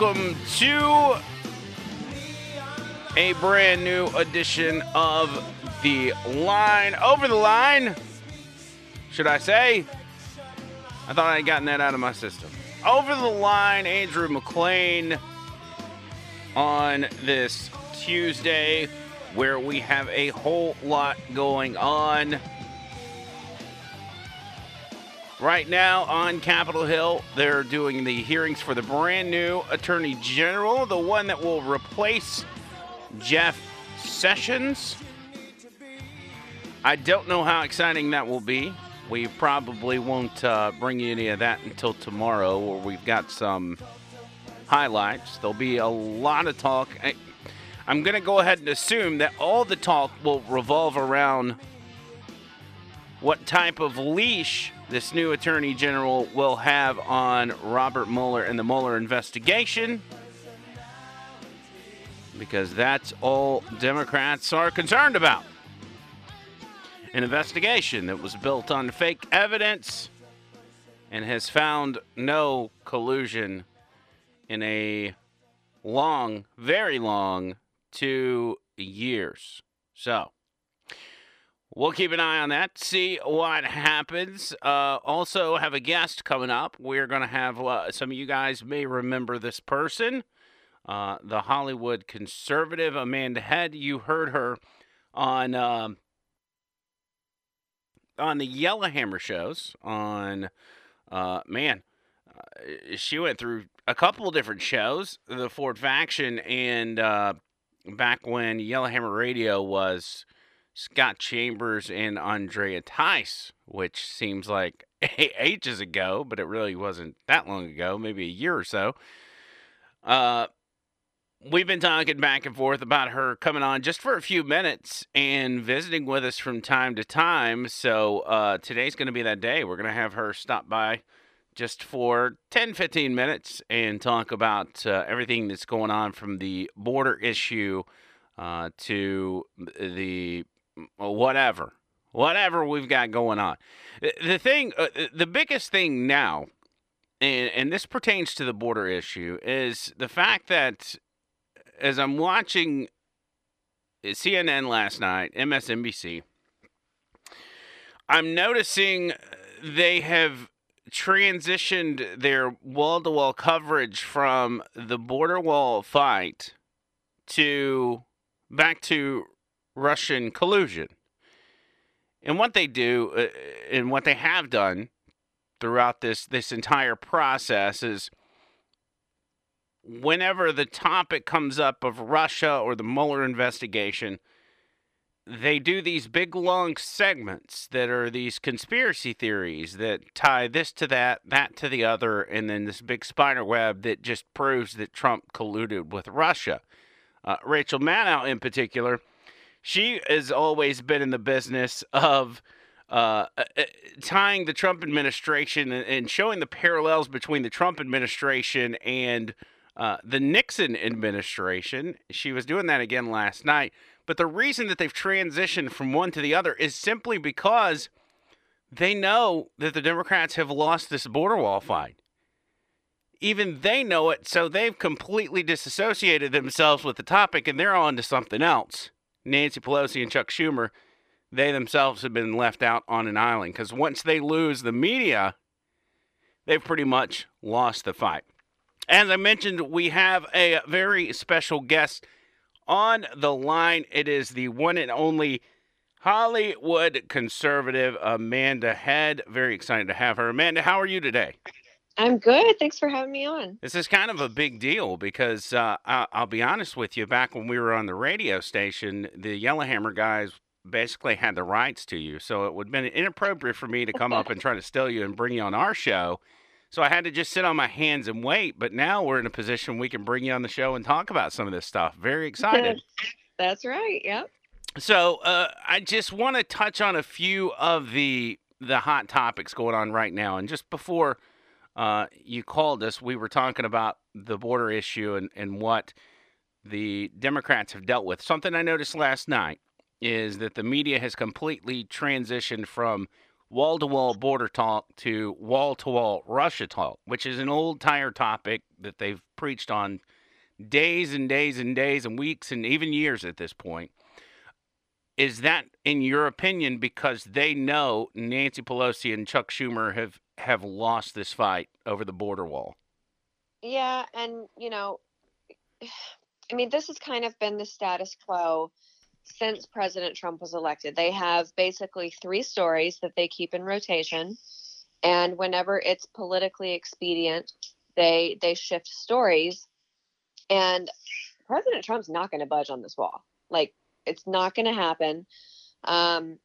Welcome to a brand new edition of The Line. Over the line, should I say? I thought I had gotten that out of my system. Over the line, Andrew McLean on this Tuesday, where we have a whole lot going on. Right now on Capitol Hill, they're doing the hearings for the brand new Attorney General, the one that will replace Jeff Sessions. I don't know how exciting that will be. We probably won't uh, bring you any of that until tomorrow, where we've got some highlights. There'll be a lot of talk. I, I'm going to go ahead and assume that all the talk will revolve around what type of leash this new attorney general will have on Robert Mueller and the Mueller investigation. Because that's all Democrats are concerned about. An investigation that was built on fake evidence and has found no collusion in a long, very long two years. So, We'll keep an eye on that, see what happens. Uh, also, have a guest coming up. We're going to have uh, some of you guys may remember this person, uh, the Hollywood conservative Amanda Head. You heard her on um on the Yellowhammer shows. On uh, man, uh, she went through a couple different shows, the Ford Faction, and uh, back when Yellowhammer Radio was. Scott Chambers and Andrea Tice, which seems like ages ago, but it really wasn't that long ago, maybe a year or so. Uh, we've been talking back and forth about her coming on just for a few minutes and visiting with us from time to time. So uh, today's going to be that day. We're going to have her stop by just for 10, 15 minutes and talk about uh, everything that's going on from the border issue uh, to the whatever, whatever we've got going on. The- thing, uh, uh, the biggest thing now, and, and this pertains to the border issue, is the fact that uh, as I'm watching uh, CNN last night, MSNBC, I'm noticing they have transitioned their wall to wall coverage from the border wall fight to back to Russian collusion. And what they do, uh, and what they have done throughout this this entire process is whenever the topic comes up of Russia or the Mueller investigation, they do these big long segments that are these conspiracy theories that tie this to that, that to the other, and then this big spider web that just proves that Trump colluded with Russia. Uh, Rachel Maddow, in particular, she has always been in the business of uh, uh, uh, tying the Trump administration and, and, showing the parallels between the Trump administration and uh, the Nixon administration. She was doing that again last night. But the reason that they've transitioned from one to the other is simply because they know that the Democrats have lost this border wall fight. Even they know it, so they've completely disassociated themselves with the topic and they're on to something else. Nancy Pelosi and Chuck Schumer they themselves have been left out on an island because once they lose the media, they've pretty much lost the fight. As I mentioned, we have a very special guest on the line. It is the one and only Hollywood conservative Amanda Head. Very excited to have her. Amanda, how are you today? I'm good. Thanks for having me on. This is kind of a big deal because uh, I'll be honest with you. Back when we were on the radio station, the Yellowhammer guys basically had the rights to you. So it would have been inappropriate for me to come up and try to steal you and bring you on our show. So I had to just sit on my hands and wait. But now we're in a position we can bring you on the show and talk about some of this stuff. Very excited. That's right. Yep. So uh, I just want to touch on a few of the the hot topics going on right now. And just before uh, you called us, we were talking about the border issue and, and what the Democrats have dealt with. Something I noticed last night is that the media has completely transitioned from wall to wall border talk to wall to wall Russia talk, which is an old tire topic that they've preached on days and days and days and weeks and even years at this point. Is that, in your opinion, because they know Nancy Pelosi and Chuck Schumer have, have lost this fight over the border wall? Yeah, and you know, I mean, this has kind of been the status quo since President Trump was elected. They have basically three stories that they keep in rotation, and whenever it's politically expedient, they they shift stories. And President Trump's not going to budge on this wall. Like it's not going to happen. Um,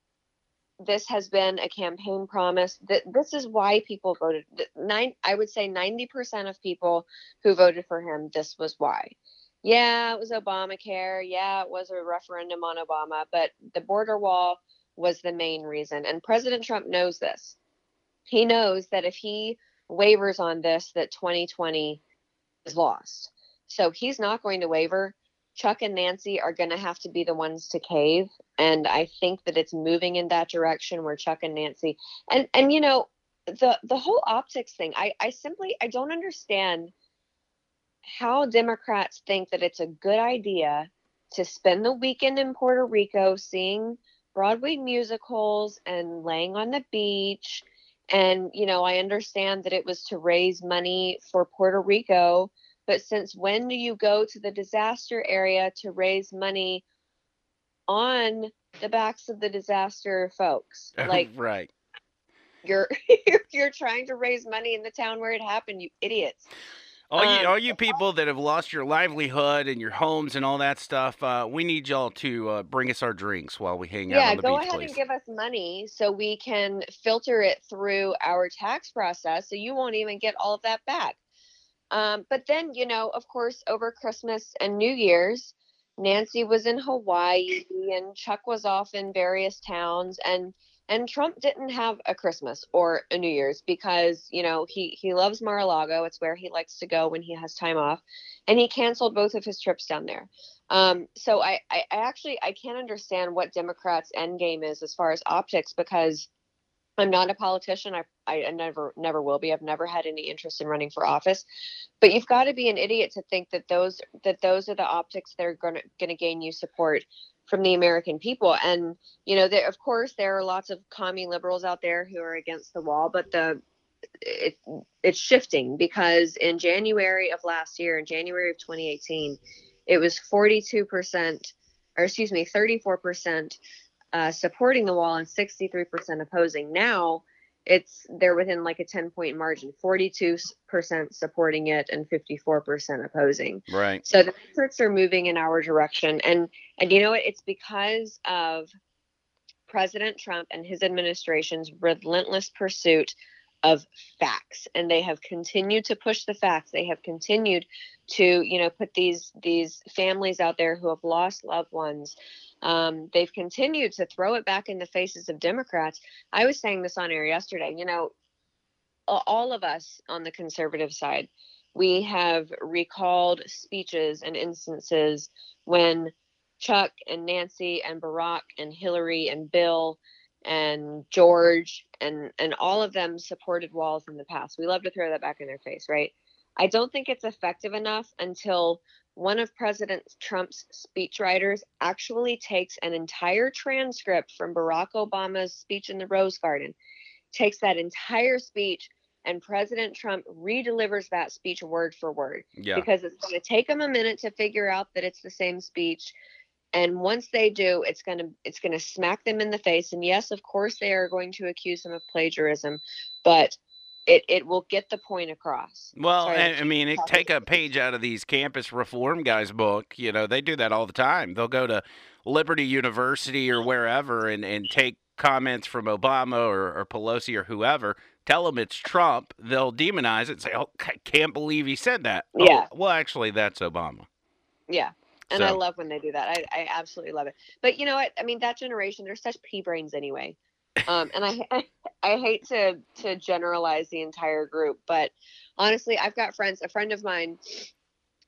this has been a campaign promise. That this is why people voted. Nine, I would say, ninety percent of people who voted for him. This was why yeah, it was Obamacare. Yeah, it was a referendum on Obama, but the border wall was the main reason. And President Trump knows this. He knows that if he wavers on this, that 2020 is lost. So he's not going to waver. Chuck and Nancy are going to have to be the ones to cave, and I think that it's moving in that direction where Chuck and Nancy and and you know the the whole optics thing. I I simply I don't understand how Democrats think that it's a good idea to spend the weekend in Puerto Rico seeing Broadway musicals and laying on the beach. And, you know, I understand that it was to raise money for Puerto Rico, but since when do you go to the disaster area to raise money on the backs of the disaster folks? Like, right. You're you're trying to raise money in the town where it happened, you idiots. All you, um, all you people that have lost your livelihood and your homes and all that stuff, uh, we need y'all to uh, bring us our drinks while we hang yeah, out Yeah, go beach, ahead please. and give us money so we can filter it through our tax process, so you won't even get all of that back. Um, but then, you know, of course, over Christmas and New Year's, Nancy was in Hawaii and Chuck was off in various towns, and and Trump didn't have a Christmas or a New Year's because, you know, he he loves Mar-a-Lago. It's where he likes to go when he has time off. And he canceled both of his trips down there. Um, so I, I, I actually I can't understand what Democrats' end game is as far as optics because I'm not a politician. I, I never never will be. I've never had any interest in running for office. But you've got to be an idiot to think that those that those are the optics that are going to gain you support from the American people. And you know, there, of course, there are lots of commie liberals out there who are against the wall, but the it, it's shifting because in January of last year, in January of 2018, it was 42 percent, or excuse me, 34 percent uh, supporting the wall and 63 percent opposing. Now it's they're within like a 10 point margin 42% supporting it and 54% opposing Right. so the metrics are moving in our direction and and you know what it's because of president trump and his administration's relentless pursuit of facts and they have continued to push the facts. They have continued to you know put these these families out there who have lost loved ones. Um, they've continued to throw it back in the faces of democrats. I was saying this on air yesterday you know all of us on the conservative side we have recalled speeches and instances when chuck and nancy and barack and hillary and bill and George and and all of them supported walls in the past. We love to throw that back in their face, right? I don't think it's effective enough until one of President Trump's speechwriters actually takes an entire transcript from Barack Obama's speech in the Rose Garden, takes that entire speech, and President Trump redelivers that speech word for word Yeah. because it's going to take them a minute to figure out that it's the same speech and once they do it's going to it's going to smack them in the face and yes of course they are going to accuse them of plagiarism but it it will get the point across Well, Sorry, I, mean, it, take a page out of these campus reform guys' book. You know, they do that all the time. They'll go to Liberty University or wherever and, and take comments from Obama or, or Pelosi or whoever, tell them it's Trump. They'll demonize it and say, oh, I can't believe he said that. Oh, Yeah. well, actually, that's Obama. yeah and i love when they do that. I, I absolutely love it. But you know what? I mean that generation they're such pea brains anyway. Um and i i hate to to generalize the entire group but honestly i've got friends a friend of mine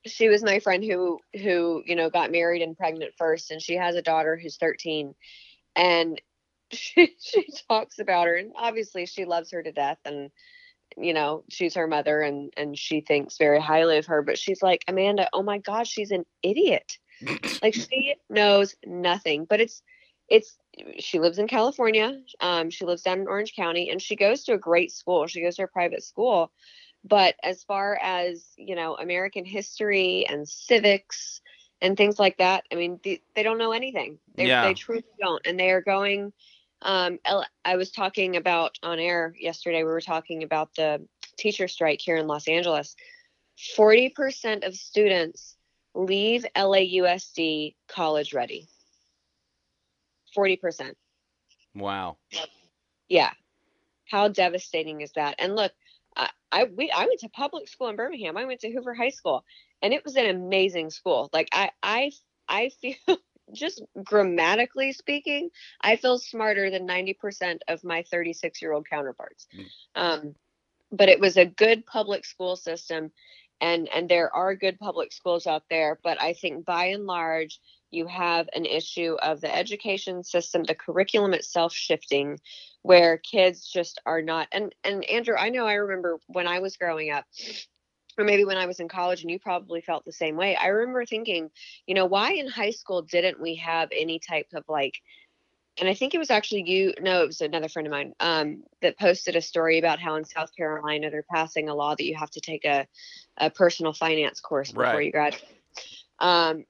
she was my friend who who you know got married and pregnant first and she has a daughter who's 13 and she she talks about her and obviously she loves her to death and you know she's her mother and and she thinks very highly of her but she's like amanda oh my gosh she's an idiot. Like she knows nothing but it's it's she lives in california um she lives down in orange county and she goes to a great school. She goes to a private school. But as far as you know american history and civics and things like that i mean the, they don't know anything. They, Yeah. they truly don't and they are going um i was talking about on air yesterday we were talking about the teacher strike here in los angeles 40% of students leave lausd college ready 40% Wow. yeah how devastating is that and look I, I we I went to public school in Birmingham. I went to Hoover High School, and it was an amazing school. Like I I I feel just grammatically speaking, I feel smarter than ninety percent of my thirty six year old counterparts. Mm. Um, but it was a good public school system, and and there are good public schools out there. But I think by and large, you have an issue of the education system, the curriculum itself shifting where kids just are not and and Andrew I know I remember when I was growing up or maybe when I was in college and you probably felt the same way I remember thinking you know why in high school didn't we have any type of like and I think it was actually you no it was another friend of mine um that posted a story about how in South Carolina they're passing a law that you have to take a a personal finance course before Right. you graduate um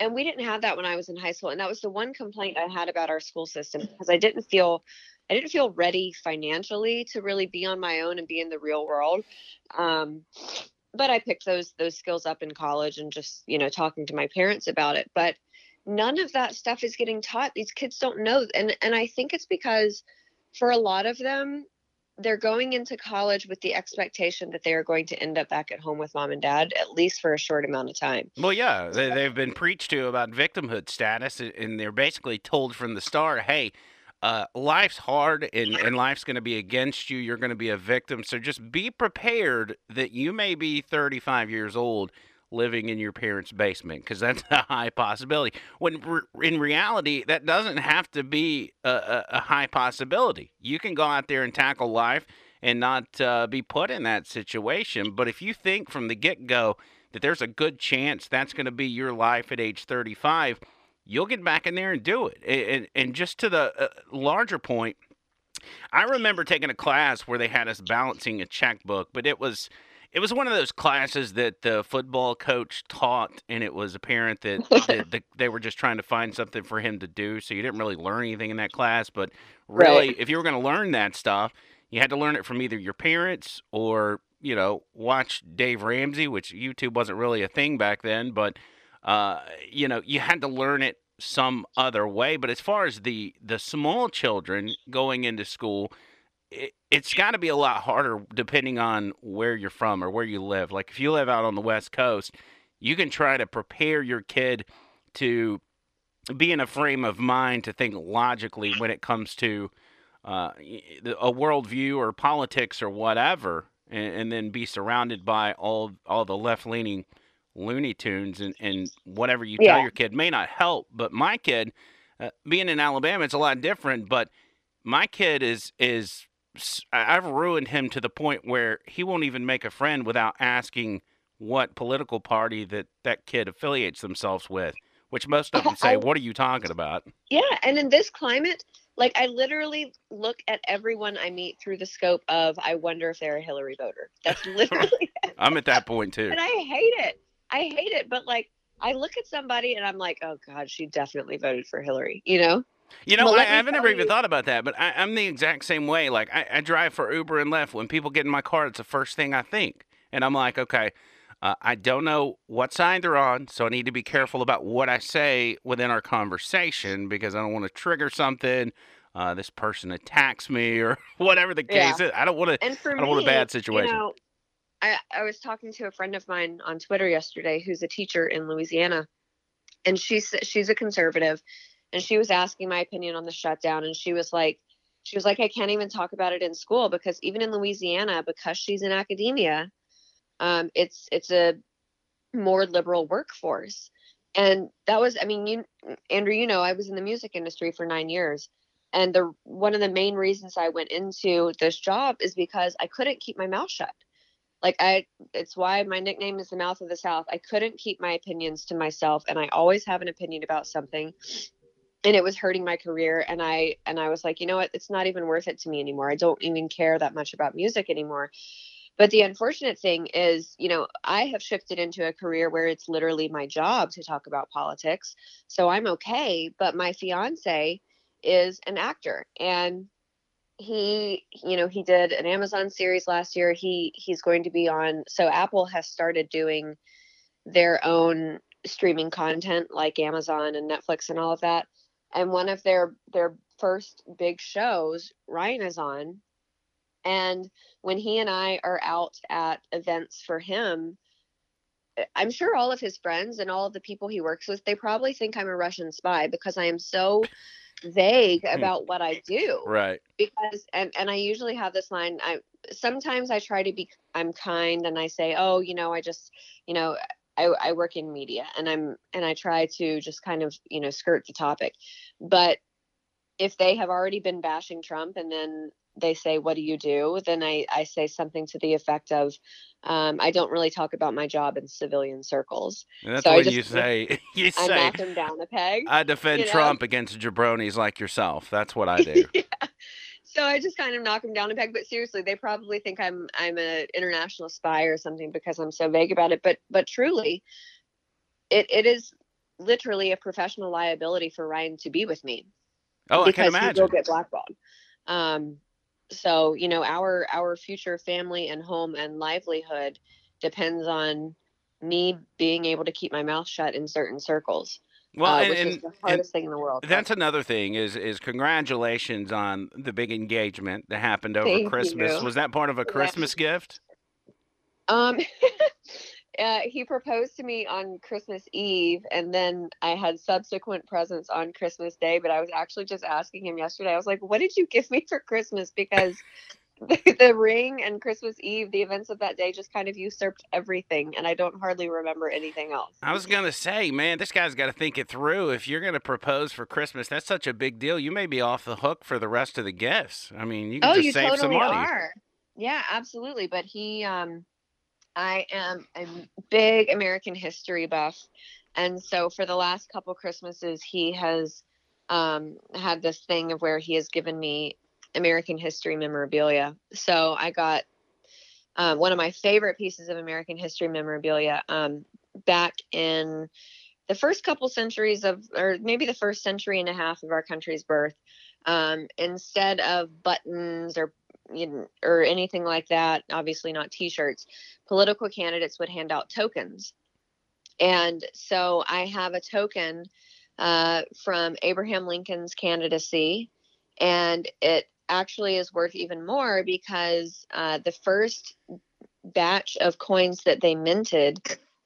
and we didn't have that when I was in high school and that was the one complaint I had about our school system because I didn't feel I didn't feel ready financially to really be on my own and be in the real world. Um, but I picked those those skills up in college and just you know talking to my parents about it. But none of that stuff is getting taught. These kids don't know, and and I think it's because for a lot of them, they're going into college with the expectation that they are going to end up back at home with mom and dad at least for a short amount of time. Well, yeah, they, they've been preached to about victimhood status, and they're basically told from the start, hey, uh, life's hard and, and life's going to be against you. You're going to be a victim. So just be prepared that you may be 35 years old living in your parents' basement because that's a high possibility. When re- in reality, that doesn't have to be a, a, a high possibility. You can go out there and tackle life and not uh, be put in that situation. But if you think from the get go, that there's a good chance that's going to be your life at age 35, you'll get back in there and do it. And, and just to the uh, larger point, I remember taking a class where they had us balancing a checkbook, but it was it was one of those classes that the football coach taught, and it was apparent that, that the, they were just trying to find something for him to do. So you didn't really learn anything in that class. But really, Right. if you were going to learn that stuff, you had to learn it from either your parents or you know watch Dave Ramsey, which YouTube wasn't really a thing back then, but uh, you know you had to learn it some other way. But as far as the the small children going into school, it, it's got to be a lot harder depending on where you're from or where you live. Like if you live out on the West Coast, you can try to prepare your kid to be in a frame of mind to think logically when it comes to uh, a worldview or politics or whatever, and, and, then be surrounded by all all the left leaning Looney Tunes and, and whatever you yeah. tell your kid may not help. But my kid, uh, being in Alabama, it's a lot different. But my kid is is I've ruined him to the point where he won't even make a friend without asking what political party that that kid affiliates themselves with. Which most of them say, "What are you talking about?" Yeah, and in this climate, like I literally look at everyone I meet through the scope of, I wonder if they're a Hillary voter. That's literally. I'm at that point too, and I hate it. I hate it, but like I look at somebody and I'm like, oh God, she definitely voted for Hillary. You know. You know, well, I, I haven't never even thought about that, but I, am the exact same way. Like, I, I, drive for Uber and Lyft. When people get in my car, it's the first thing I think. And I'm like, okay, uh, I don't know what side they're on, so I need to be careful about what I say within our conversation because I don't want to trigger something. Uh, this person attacks me or whatever the case yeah. is. I don't want to. I don't me, want a bad situation. You know, I, I was talking to a friend of mine on Twitter yesterday who's a teacher in Louisiana, and she's she's a conservative, and she was asking my opinion on the shutdown and she was like she was like i can't even talk about it in school because even in louisiana because she's in academia um, it's it's a more liberal workforce. And that was i mean you andrew you know i was in the music industry for nine years and the one of the main reasons i went into this job is because i couldn't keep my mouth shut like i it's why my nickname is the mouth of the south. I couldn't keep my opinions to myself and i always have an opinion about something and it was hurting my career and i and i was like you know what? It's not even worth it to me anymore. I don't even care that much about music anymore. But the unfortunate thing is you know i have shifted into a career where it's literally my job to talk about politics so i'm okay but my fiance is an actor and he you know he did an amazon series last year. He he's going to be on so apple has started doing their own streaming content like amazon and netflix and all of that. And one of their their first big shows ryan is on. And when he and i are out at events for him eh, i'm sure all of his friends and all of the people he works with they probably think i'm a russian spy because i am so vague hmm. about what i do right because and and i usually have this line i sometimes i try to be i'm kind and i say oh you know i just you know I, I work in media and I'm and I try to just kind of you know skirt the topic, but if they have already been bashing Trump and then they say, "What do you do?" Then I I say something to the effect of, um, "I don't really talk about my job in civilian circles." And that's so what you say. You I say, knock them down a peg. I defend Trump know? against jabronis like yourself. That's what I do. yeah so I just kind of knock them down a peg. But seriously, they probably think I'm I'm an international spy or something because I'm so vague about it. But but truly, it it is literally a professional liability for Ryan to be with me. Oh, I can imagine. He will get blackballed. Um, so you know our our future family and home and livelihood depends on me being able to keep my mouth shut in certain circles. Well, uh, and, which is the hardest thing in the world. That's another thing is is congratulations on the big engagement that happened over Thank Christmas. You. Was that part of a Christmas yeah. gift? Um, uh, he proposed to me on Christmas Eve, and then I had subsequent presents on Christmas Day. But I was actually just asking him yesterday. I was like, "What did you give me for Christmas?" Because the, ring and Christmas Eve, the events of that day just kind of usurped everything, and I don't hardly remember anything else. I was gonna say, man, this guy's got to think it through. If you're gonna propose for Christmas, that's such a big deal. You may be off the hook for the rest of the gifts. I mean, you can oh, just you save totally some money. Are. Yeah, absolutely. But he, um, I am a big American history buff, and so for the last couple Christmases, he has um, had this thing of where he has given me American history memorabilia. So I got um, one of my favorite pieces of American history memorabilia um, back in the first couple centuries of, or maybe the first century and a half of our country's birth. Um, instead of buttons or or anything like that. Obviously, not T-shirts. Political candidates would hand out tokens, and so I have a token uh, from Abraham Lincoln's candidacy, and it actually is worth even more because uh, the first batch of coins that they minted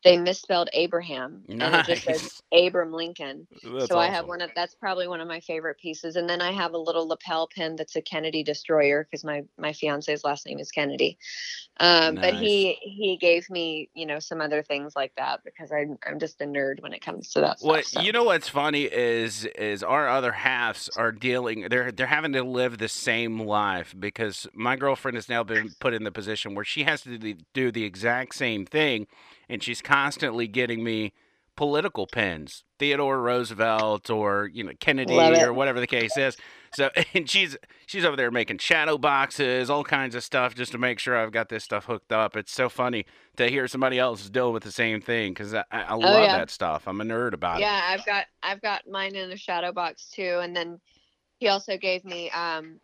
they misspelled Abraham and it just says Abram Lincoln. That's so I have one of that's probably one of my favorite pieces. And then I have a little lapel pin that's a Kennedy destroyer because my my fiance's last name is Kennedy. Um, But he he gave me you know some other things like that because I'm I'm just a nerd when it comes to that stuff. So. you know? What's funny is is our other halves are dealing. They're they're having to live the same life because my girlfriend has now been put in the position where she has to do the exact same thing, and she's constantly getting me political pins, Theodore Roosevelt or you know Kennedy or whatever the case is. So and she's she's over there making shadow boxes, all kinds of stuff just to make sure I've got this stuff hooked up. It's so funny to hear somebody else is dealing with the same thing because I, I I love Oh, yeah. that stuff. I'm a nerd about it. yeah i've got i've got mine in a shadow box too and then he also gave me um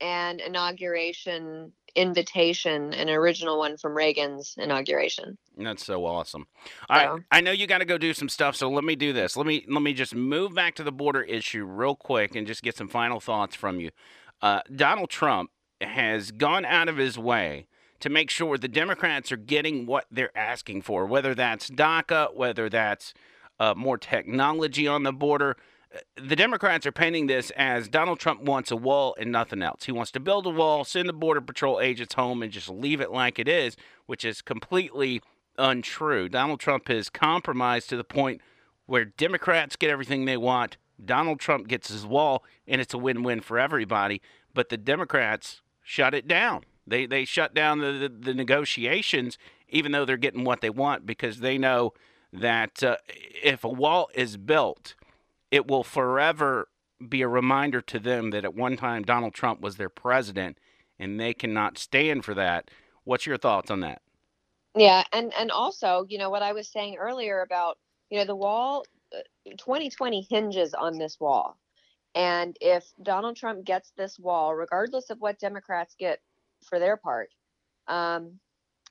an inauguration invitation an original one from reagan's inauguration That's so awesome. All right, So- I know you got to go do some stuff, so let me do this. Let me let me just move back to the border issue real quick and just get some final thoughts from you. Uh, Donald Trump has gone out of his way to make sure the Democrats are getting what they're asking for, whether that's DACA, whether that's uh, more technology on the border. The Democrats are painting this as Donald Trump wants a wall and nothing else. He wants to build a wall, send the Border Patrol agents home, and just leave it like it is, which is completely untrue. Donald Trump has compromised to the point where Democrats get everything they want, Donald Trump gets his wall, and it's a win-win for everybody. But the Democrats shut it down. They they shut down the, the, the negotiations, even though they're getting what they want, because they know that uh, if a wall is built, it will forever be a reminder to them that at one time Donald Trump was their president, and they cannot stand for that. What's your thoughts on that? Yeah, and and also, you know what I was saying earlier about, you know, the wall uh, 2020 hinges on this wall. And if Donald Trump gets this wall, regardless of what Democrats get for their part, um,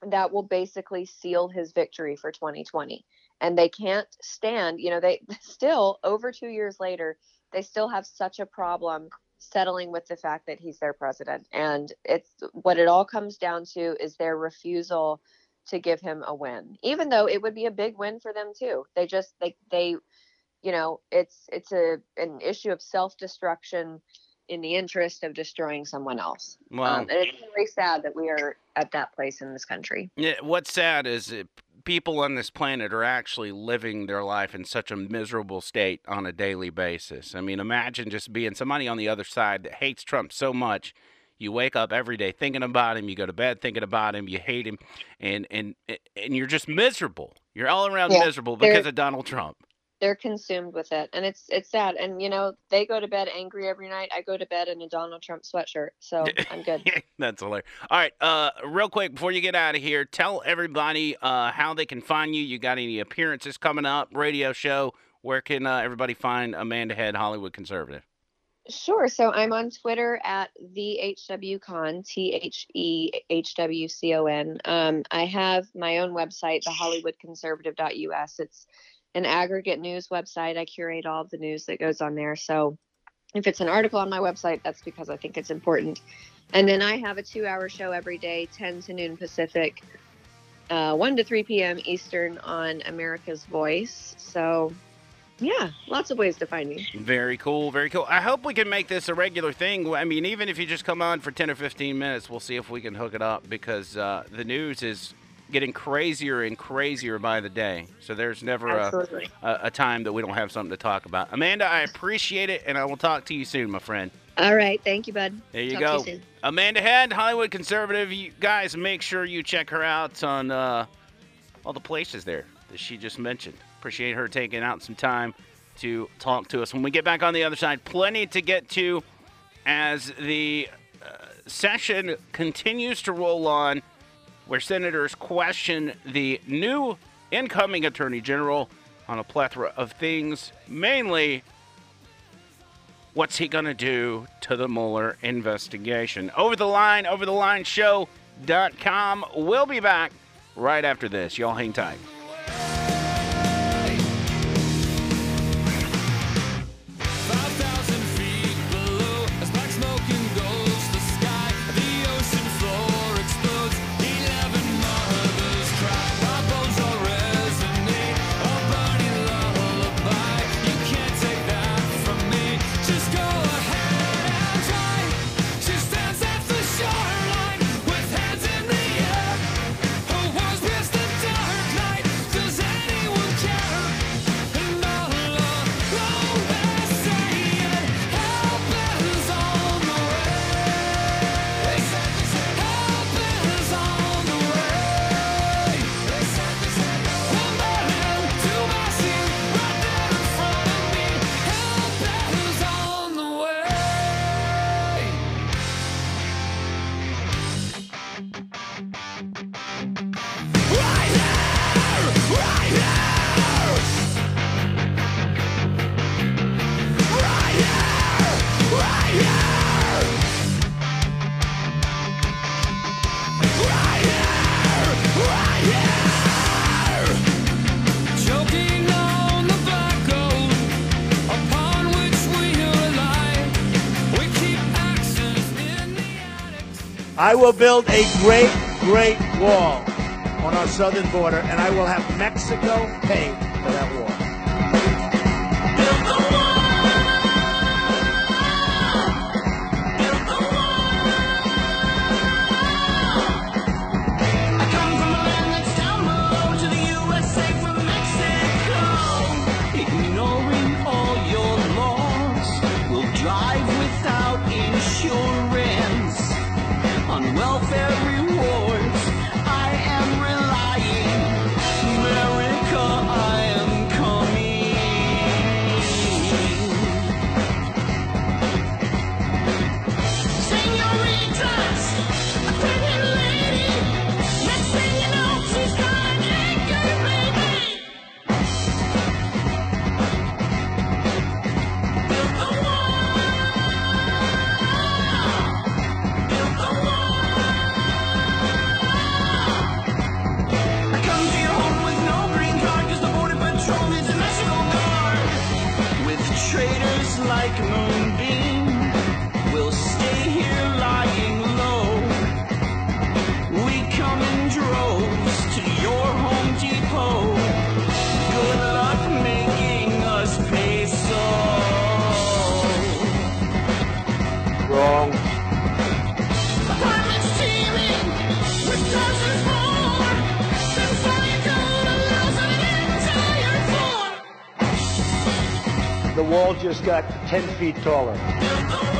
that will basically seal his victory for 2020. And they can't stand, you know, they still over 2 years later, they still have such a problem settling with the fact that he's their president. And it's what it all comes down to is their refusal to give him a win even though it would be a big win for them too. They just they they you know it's it's a an issue of self-destruction in the interest of destroying someone else. Well, um, and it's really sad that we are at that place in this country. Yeah, what's sad is that people on this planet are actually living their life in such a miserable state on a daily basis. I mean, imagine just being somebody on the other side that hates Trump so much. You wake up every day thinking about him. You go to bed thinking about him. You hate him, and and and you're just miserable. You're all around Yeah, miserable because of Donald Trump. They're consumed with it and it's it's sad and you know they go to bed angry every night i go to bed in a donald trump sweatshirt so i'm good That's hilarious. All right, uh, real quick before you get out of here, tell everybody uh, how they can find you. You got any appearances coming up? Radio show? Where can uh, everybody find Amanda Head, Hollywood Conservative? Sure. So I'm on Twitter at the HWCon, T H E H W C O N. Um, I have my own website, thehollywoodconservative.us. It's an aggregate news website. I curate all of the news that goes on there. So if it's an article on my website, that's because I think it's important. And then I have a two hour show every day, 10 to noon Pacific, uh, 1 to 3 p.m. Eastern on America's Voice. So, yeah, lots of ways to find me. Very cool, very cool. I hope we can make this a regular thing. I mean, even if you just come on for 10 or 15 minutes, we'll see if we can hook it up because uh, the news is getting crazier and crazier by the day. So there's never a, a, a time that we don't have something to talk about. Amanda, I appreciate it, and I will talk to you soon, my friend. All right. Thank you, bud. There you Talk go. to you soon. Amanda Head, Hollywood Conservative. You guys, make sure you check her out on uh, all the places there that she just mentioned. Appreciate her taking out some time to talk to us. When we get back on the other side, plenty to get to as the uh, session continues to roll on, where senators question the new incoming attorney general on a plethora of things, mainly What's he going to do to the Mueller investigation? Over the line, over the line show.com. We'll be back right after this. Y'all hang tight. I will build a great, great wall on our southern border, and I will have Mexico pay The wall just got 10 feet taller.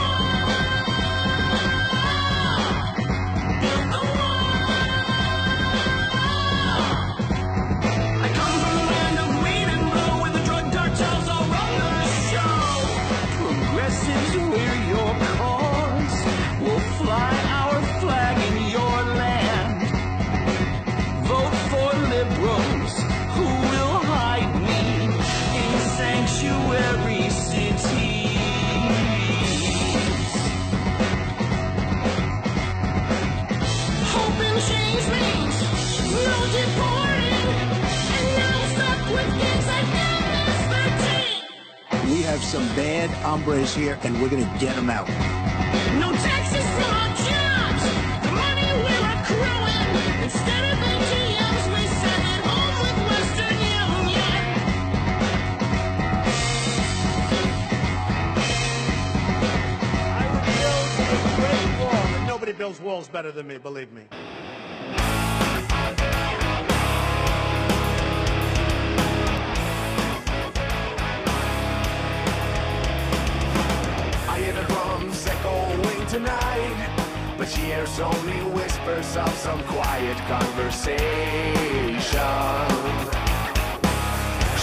Some bad hombres here, and we're going to get them out. No taxes from our jobs. The money we're accruing. Instead of ATMs, we send it home with Western Union. I will build a great wall, and nobody builds walls better than me, believe me. Tonight, but she hears only whispers of some quiet conversation.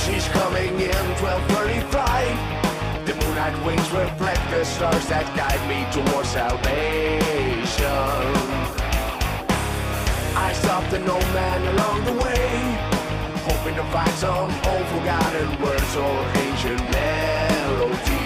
She's coming in 12:30 flight. The moonlight wings reflect the stars that guide me towards salvation. I stopped an old man along the way, hoping to find some old forgotten words or ancient melody.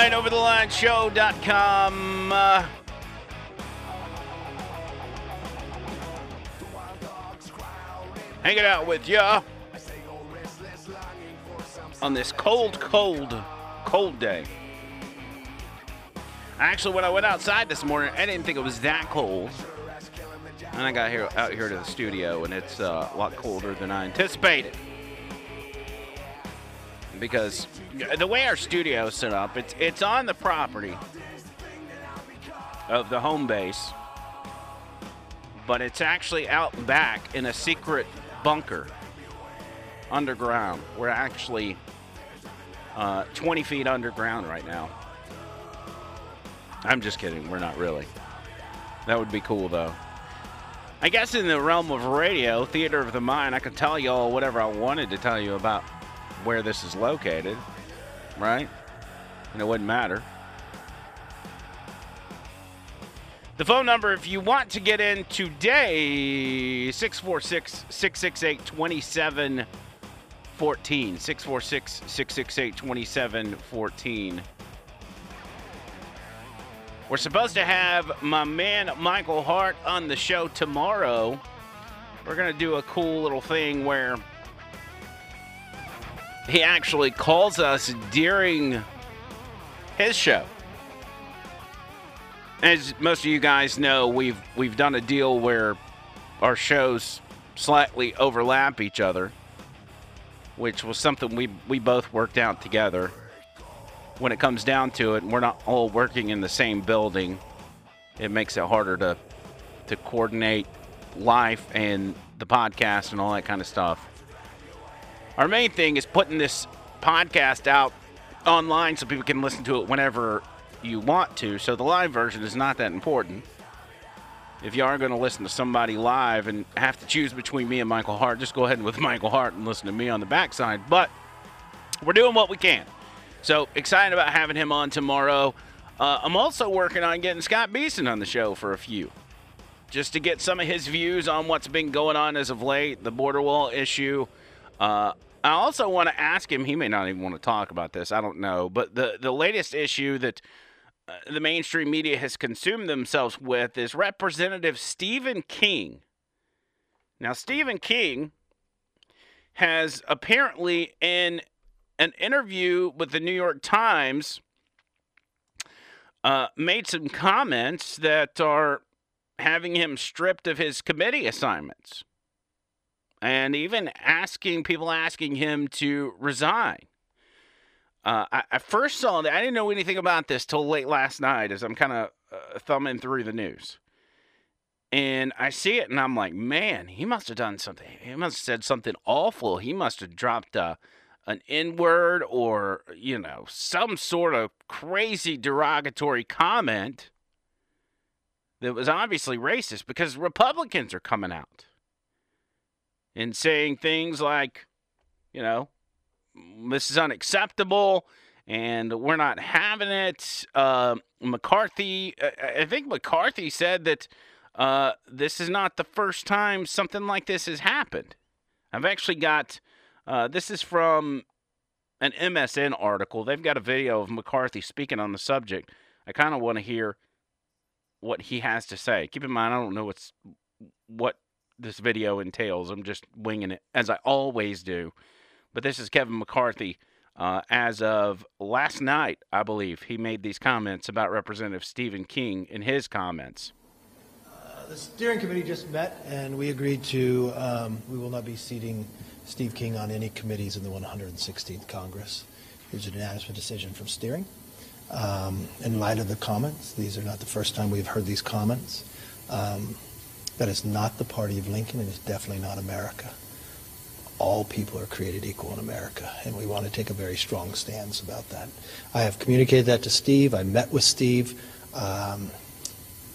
Over the line, over the line show.com. Uh, hanging out with ya on this cold, cold, cold day. Actually, when I went outside this morning, I didn't think it was that cold. And I got here out here to the studio, and it's uh, a lot colder than I anticipated because the way our studio is set up, it's it's on the property of the home base, but it's actually out back in a secret bunker underground. We're actually uh, 20 feet underground right now. I'm just kidding. We're not really. That would be cool though. I guess in the realm of radio, theater of the mind, I could tell y'all whatever I wanted to tell you about where this is located, right? And it wouldn't matter. The phone number, if you want to get in today, 646 668 2714. 646 668 2714. We're supposed to have my man Michael Hart on the show tomorrow. We're going to do a cool little thing where he actually calls us during his show. As most of you guys know, we've we've done a deal where our shows slightly overlap each other, which was something we we both worked out together. When it comes down to it, we're not all working in the same building. It makes it harder to to coordinate life and the podcast and all that kind of stuff. Our main thing is putting this podcast out online so people can listen to it whenever you want to. So the live version is not that important. If you are going to listen to somebody live and have to choose between me and Michael Hart, just go ahead and with Michael Hart and listen to me on the backside. But we're doing what we can. So excited about having him on tomorrow. Uh, I'm also working on getting Scott Beason on the show for a few, just to get some of his views on what's been going on as of late, the border wall issue. Uh, I also want to ask him. He may not even want to talk about this. I don't know, but the the latest issue that uh, the mainstream media has consumed themselves with is Representative Stephen King. Now, Stephen King has apparently, in an interview with the New York Times, uh, made some comments that are having him stripped of his committee assignments and even asking people asking him to resign. Uh, I, I first saw that I didn't know anything about this till late last night as I'm kind of uh, thumbing through the news. And I see it and I'm like, man, he must have done something. He must have said something awful. He must have dropped uh, an N word or, you know, some sort of crazy derogatory comment that was obviously racist because Republicans are coming out and saying things like, you know, this is unacceptable and we're not having it. Uh, McCarthy, I think McCarthy said that uh, this is not the first time something like this has happened. I've actually got, uh, this is from an MSN article. They've got a video of McCarthy speaking on the subject. I kind of want to hear what he has to say. Keep in mind, I don't know what's what this video entails. I'm just winging it as I always do. But this is Kevin McCarthy. Uh, as of last night, I believe he made these comments about Representative Stephen King in his comments. The steering committee just met, and we agreed to, um, we will not be seating Steve King on any committees in the 116th Congress. It was a unanimous decision from steering. Um, in light of the comments, these are not the first time we've heard these comments. Um, that is not the party of Lincoln, and it's definitely not America. all people are created equal in America, and we want to take a very strong stance about that. I have communicated that to Steve. I met with Steve, um,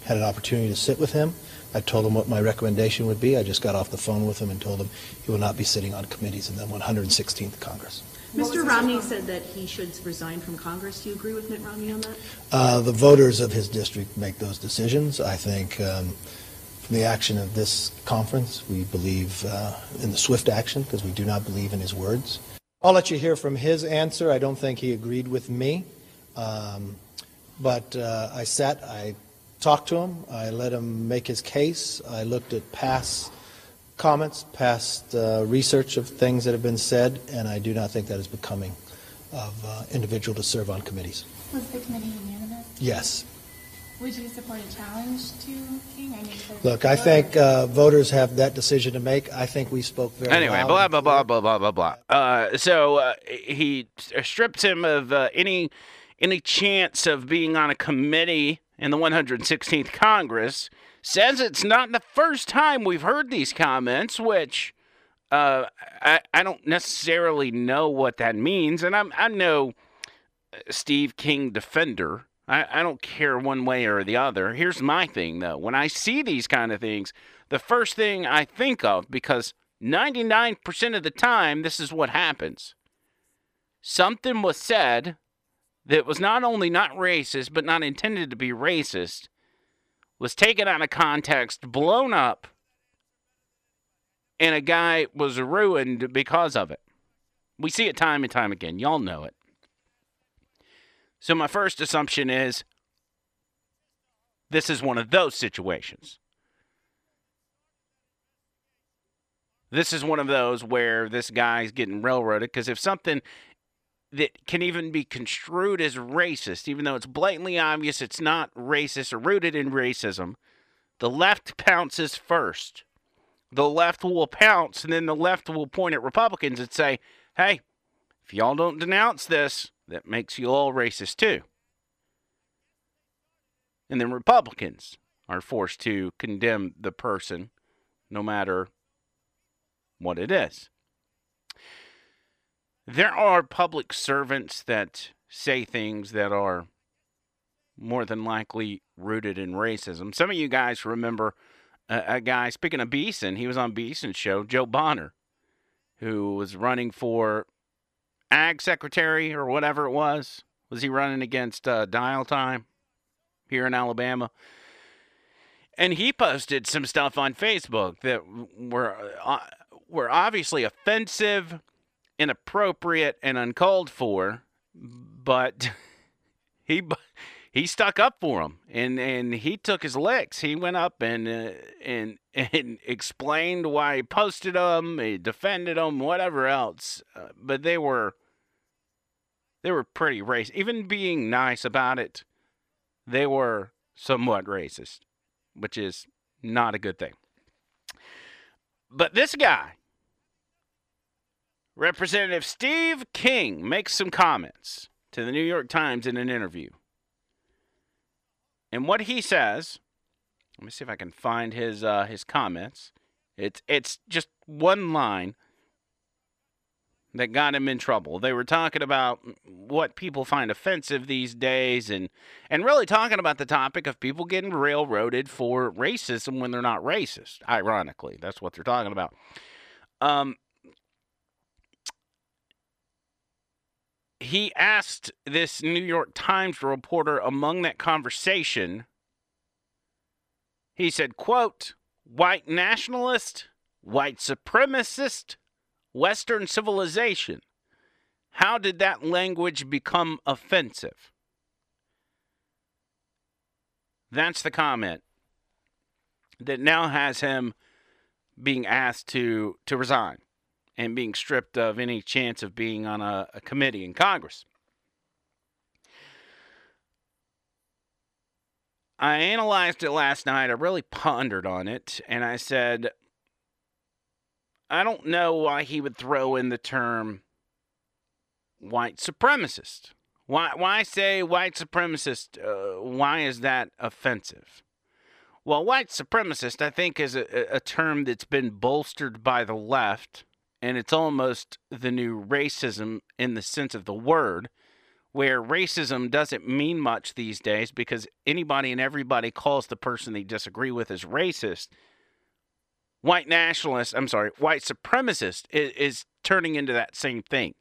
had an opportunity to sit with him. I told him what my recommendation would be. I just got off the phone with him and told him he will not be sitting on committees in the 116th Congress. Mr. Romney said that he should resign from Congress. Do you agree with Mitt Romney on that? Uh, the voters of his district make those decisions. I think um, from the action of this conference, we believe uh, in the swift action because we do not believe in his words. I'll let you hear from his answer. I don't think he agreed with me. Um, but uh, I sat, I talked to him, I let him make his case. I looked at past comments, past uh, research of things that have been said, and I do not think that is becoming of uh, individual to serve on committees. Was the committee unanimous? Yes. Would you support a challenge to King? I know there's- Look, I think uh, voters have that decision to make. I think we spoke very Anyway, loud blah blah blah blah blah blah blah. Uh, so uh, he stripped him of uh, any any chance of being on a committee in the 116th Congress. Says it's not the first time we've heard these comments, which uh, I I don't necessarily know what that means, and I'm I'm no Steve King defender. I, I don't care one way or the other. Here's my thing though. When I see these kind of things, the first thing I think of, because 99% of the time this is what happens. Something was said that was not only not racist, but not intended to be racist, was taken out of context, blown up, and a guy was ruined because of it. We see it time and time again. Y'all know it. So my first assumption is this is one of those situations. This is one of those where this guy's getting railroaded because if something that can even be construed as racist, even though it's blatantly obvious it's not racist or rooted in racism, the left pounces first. The left will pounce, and then the left will point at Republicans and say, hey, if y'all don't denounce this, that makes you all racist too. And then Republicans are forced to condemn the person no matter what it is. There are public servants that say things that are more than likely rooted in racism. Some of you guys remember a, a guy, speaking of Beason, he was on Beason's show, Joe Bonner, who was running for ag secretary or whatever it was. Was he running against uh, Dial Time here in Alabama? And he posted some stuff on Facebook that were uh, were obviously offensive, inappropriate, and uncalled for. But he he stuck up for him, and and he took his licks. He went up and uh, and and explained why he posted them, he defended them, whatever else. Uh, but they were they were pretty racist. Even being nice about it, they were somewhat racist, which is not a good thing. But this guy, Representative Steve King, makes some comments to the New York Times in an interview. And what he says, let me see if I can find his uh, his comments. It's it's just one line that got him in trouble. They were talking about what people find offensive these days and and really talking about the topic of people getting railroaded for racism when they're not racist. Ironically, that's what they're talking about. Um he asked this New York Times reporter among that conversation he said, quote, white nationalist, white supremacist, Western civilization. How did that language become offensive? That's the comment that now has him being asked to, to resign and being stripped of any chance of being on a, a committee in Congress. I analyzed it last night. I really pondered on it, and I said, I don't know why he would throw in the term white supremacist. Why, why say white supremacist? Uh, why is that offensive? Well, white supremacist, I think, is a, a term that's been bolstered by the left and it's almost the new racism in the sense of the word, where racism doesn't mean much these days because anybody and everybody calls the person they disagree with as racist. White nationalist, I'm sorry, white supremacist is, is turning into that same thing,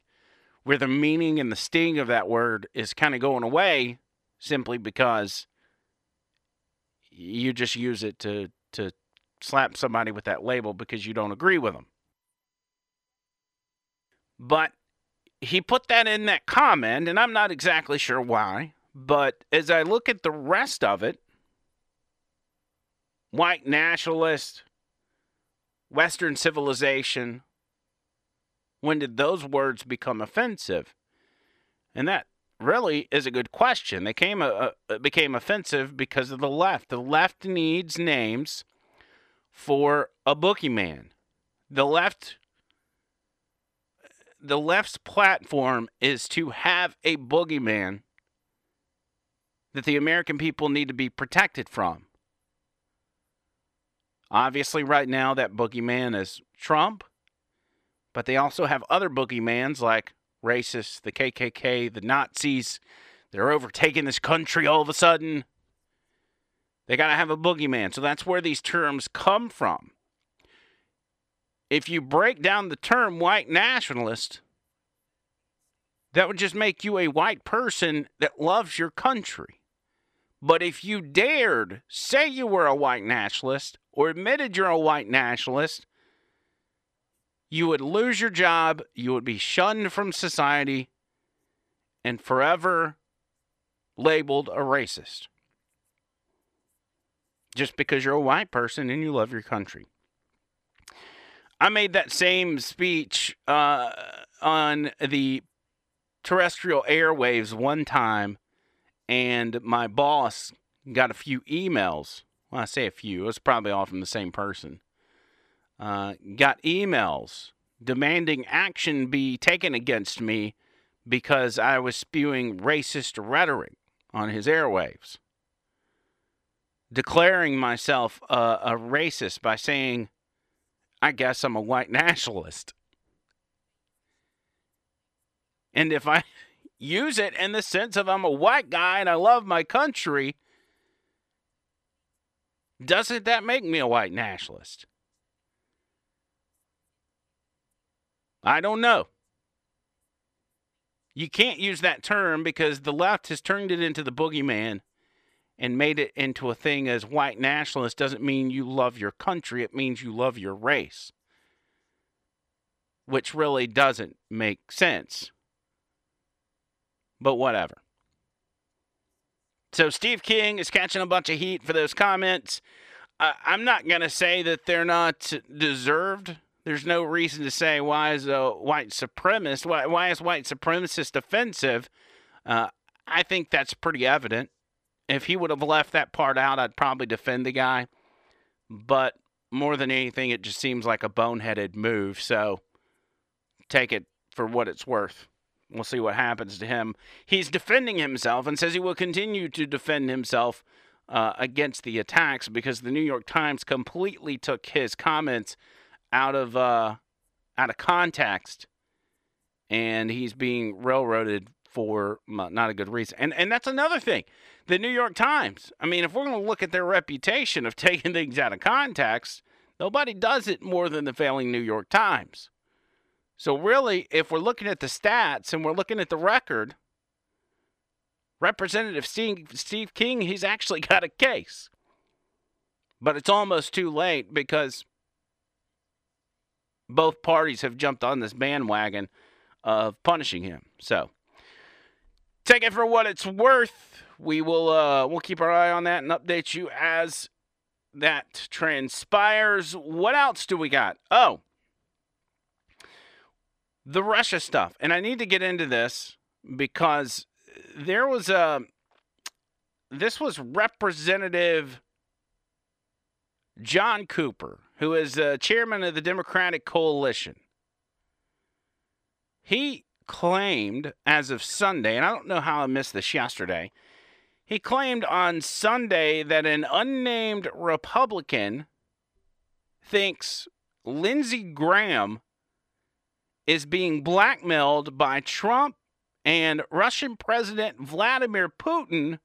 where the meaning and the sting of that word is kind of going away simply because you just use it to to slap somebody with that label because you don't agree with them. But he put that in that comment, and I'm not exactly sure why. But as I look at the rest of it, white nationalist, Western civilization, when did those words become offensive? And that really is a good question. They came uh, uh, became offensive because of the left. The left needs names for a boogeyman. The left the left's platform is to have a boogeyman that the American people need to be protected from. Obviously, right now, that boogeyman is Trump, but they also have other boogeymans like racists, the KKK, the Nazis. They're overtaking this country all of a sudden. They got to have a boogeyman. So that's where these terms come from if you break down the term white nationalist, that would just make you a white person that loves your country. But if you dared say you were a white nationalist or admitted you're a white nationalist, you would lose your job, you would be shunned from society, and forever labeled a racist. Just because you're a white person and you love your country. I made that same speech uh, on the terrestrial airwaves one time, and my boss got a few emails. Well, I say a few, it was probably all from the same person. Uh, got emails demanding action be taken against me because I was spewing racist rhetoric on his airwaves. Declaring myself a, a racist by saying I guess I'm a white nationalist. And if I use it in the sense of I'm a white guy and I love my country, doesn't that make me a white nationalist? I don't know. You can't use that term because the left has turned it into the boogeyman and made it into a thing as white nationalist doesn't mean you love your country, it means you love your race. Which really doesn't make sense. But whatever. So Steve King is catching a bunch of heat for those comments. Uh, I'm not going to say that they're not deserved. There's no reason to say why is a white supremacist, why, why is white supremacist offensive? Uh, I think that's pretty evident if he would have left that part out, I'd probably defend the guy. But more than anything, it just seems like a boneheaded move. So take it for what it's worth. We'll see what happens to him. He's defending himself and says he will continue to defend himself uh, against the attacks because the New York Times completely took his comments out of uh, out of context, and he's being railroaded for not a good reason. And and that's another thing. The New York Times. I mean, if we're going to look at their reputation of taking things out of context, nobody does it more than the failing New York Times. So really, if we're looking at the stats and we're looking at the record, Representative Steve, King, he's actually got a case. But it's almost too late because both parties have jumped on this bandwagon of punishing him. So take it for what it's worth. We will uh, we'll keep our eye on that and update you as that transpires. What else do we got? Oh, the Russia stuff, and I need to get into this because there was a this was Representative Jon Cooper, who is the chairman of the Democratic Coalition. He claimed as of Sunday, and I don't know how I missed this yesterday, he claimed on Sunday that an unnamed Republican thinks Lindsey Graham is being blackmailed by Trump and Russian President Vladimir Putin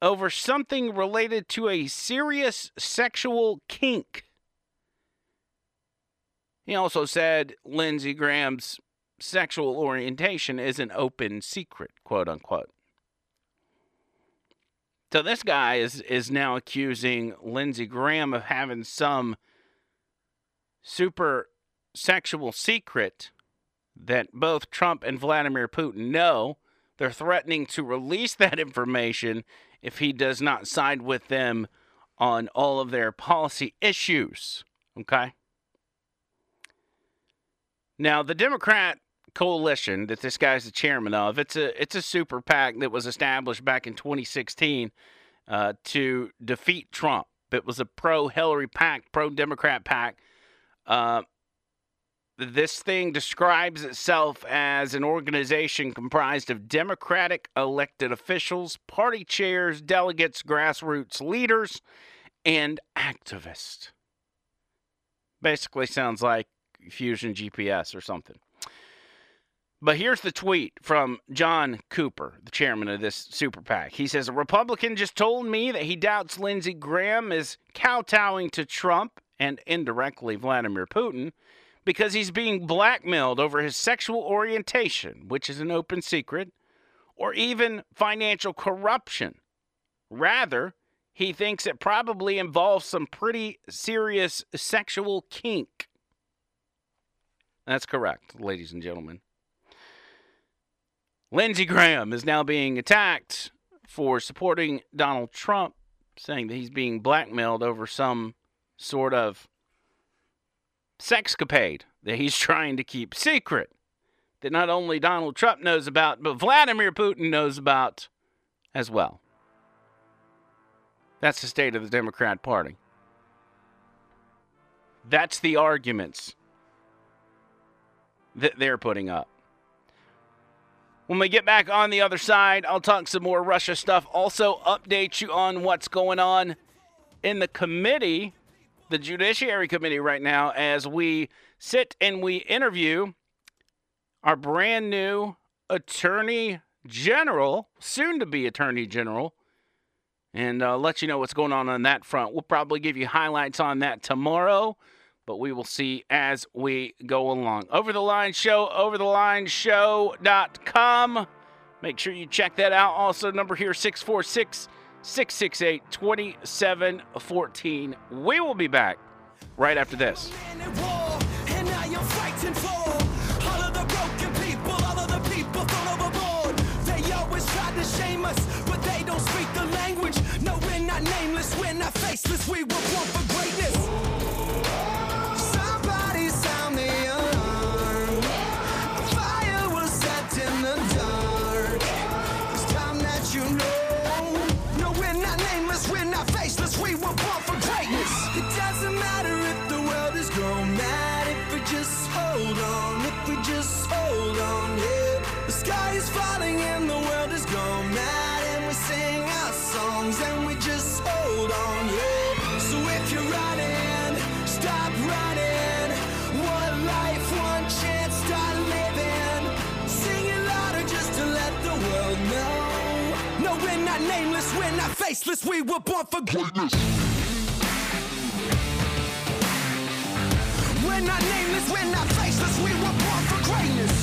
over something related to a serious sexual kink. He also said Lindsey Graham's sexual orientation is an open secret, quote unquote. So this guy is is now accusing Lindsey Graham of having some super sexual secret that both Trump and Vladimir Putin know. They're threatening to release that information if he does not side with them on all of their policy issues. Okay? Now, the Democrat coalition that this guy's the chairman of, it's a it's a super PAC that was established back in 2016 uh, to defeat Trump. It was a pro Hillary PAC, pro Democrat PAC. Uh, this thing describes itself as an organization comprised of Democratic elected officials, party chairs, delegates, grassroots leaders, and activists. Basically, sounds like Fusion GPS or something. But here's the tweet from Jon Cooper, the chairman of this super PAC. He says, A Republican just told me that he doubts Lindsey Graham is kowtowing to Trump and indirectly Vladimir Putin because he's being blackmailed over his sexual orientation, which is an open secret, or even financial corruption. Rather, he thinks it probably involves some pretty serious sexual kink. That's correct, ladies and gentlemen. Lindsey Graham is now being attacked for supporting Donald Trump, saying that he's being blackmailed over some sort of sexcapade that he's trying to keep secret that not only Donald Trump knows about, but Vladimir Putin knows about as well. That's the state of the Democrat Party. That's the arguments that they're putting up. When we get back on the other side, I'll talk some more Russia stuff. Also, update you on what's going on in the committee, the Judiciary Committee, right now, as we sit and we interview our brand new Attorney General, soon to be Attorney General, and uh, let you know what's going on on that front. We'll probably give you highlights on that tomorrow but we will see as we go along. Over the Line Show, overthelineshow.com. Make sure you check that out. Also, number here 646 668 2714. We will be back right after this. We were born for greatness. Faceless. We were born for greatness. We're not nameless, we're not faceless. We were born for greatness.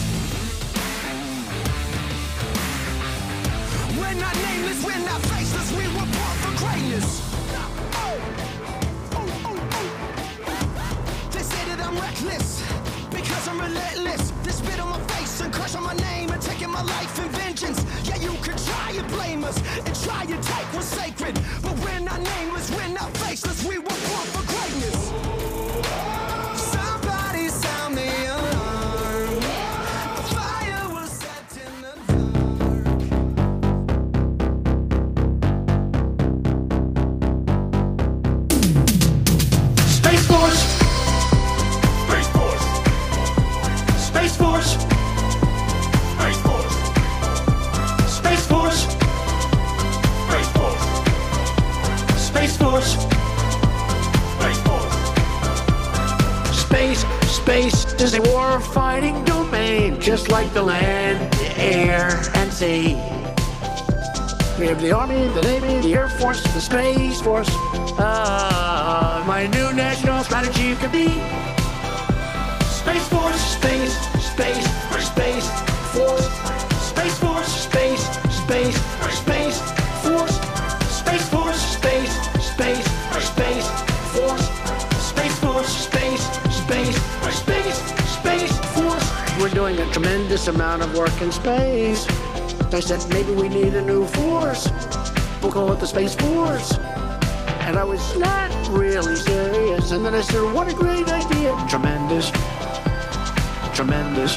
We're not nameless, we're not faceless. We were born for greatness. Oh, oh, oh, they say that I'm reckless because I'm relentless. They spit on my face and crush on my name and taking my life in vengeance. Yeah, you can try and blame us and try and take what's sacred, but we're not nameless, we're not faceless. We were born for Space is a war fighting domain, just like the land, the air, and sea. We have the Army, the Navy, the Air Force, the Space Force. Ah, my new national strategy could be Space Force, space, space, space, force. Space Force, space, space, space, We're doing a tremendous amount of work in space. I said maybe we need a new force. We'll call it the Space Force. And I was not really serious. And then I said, what a great idea. Tremendous. Tremendous.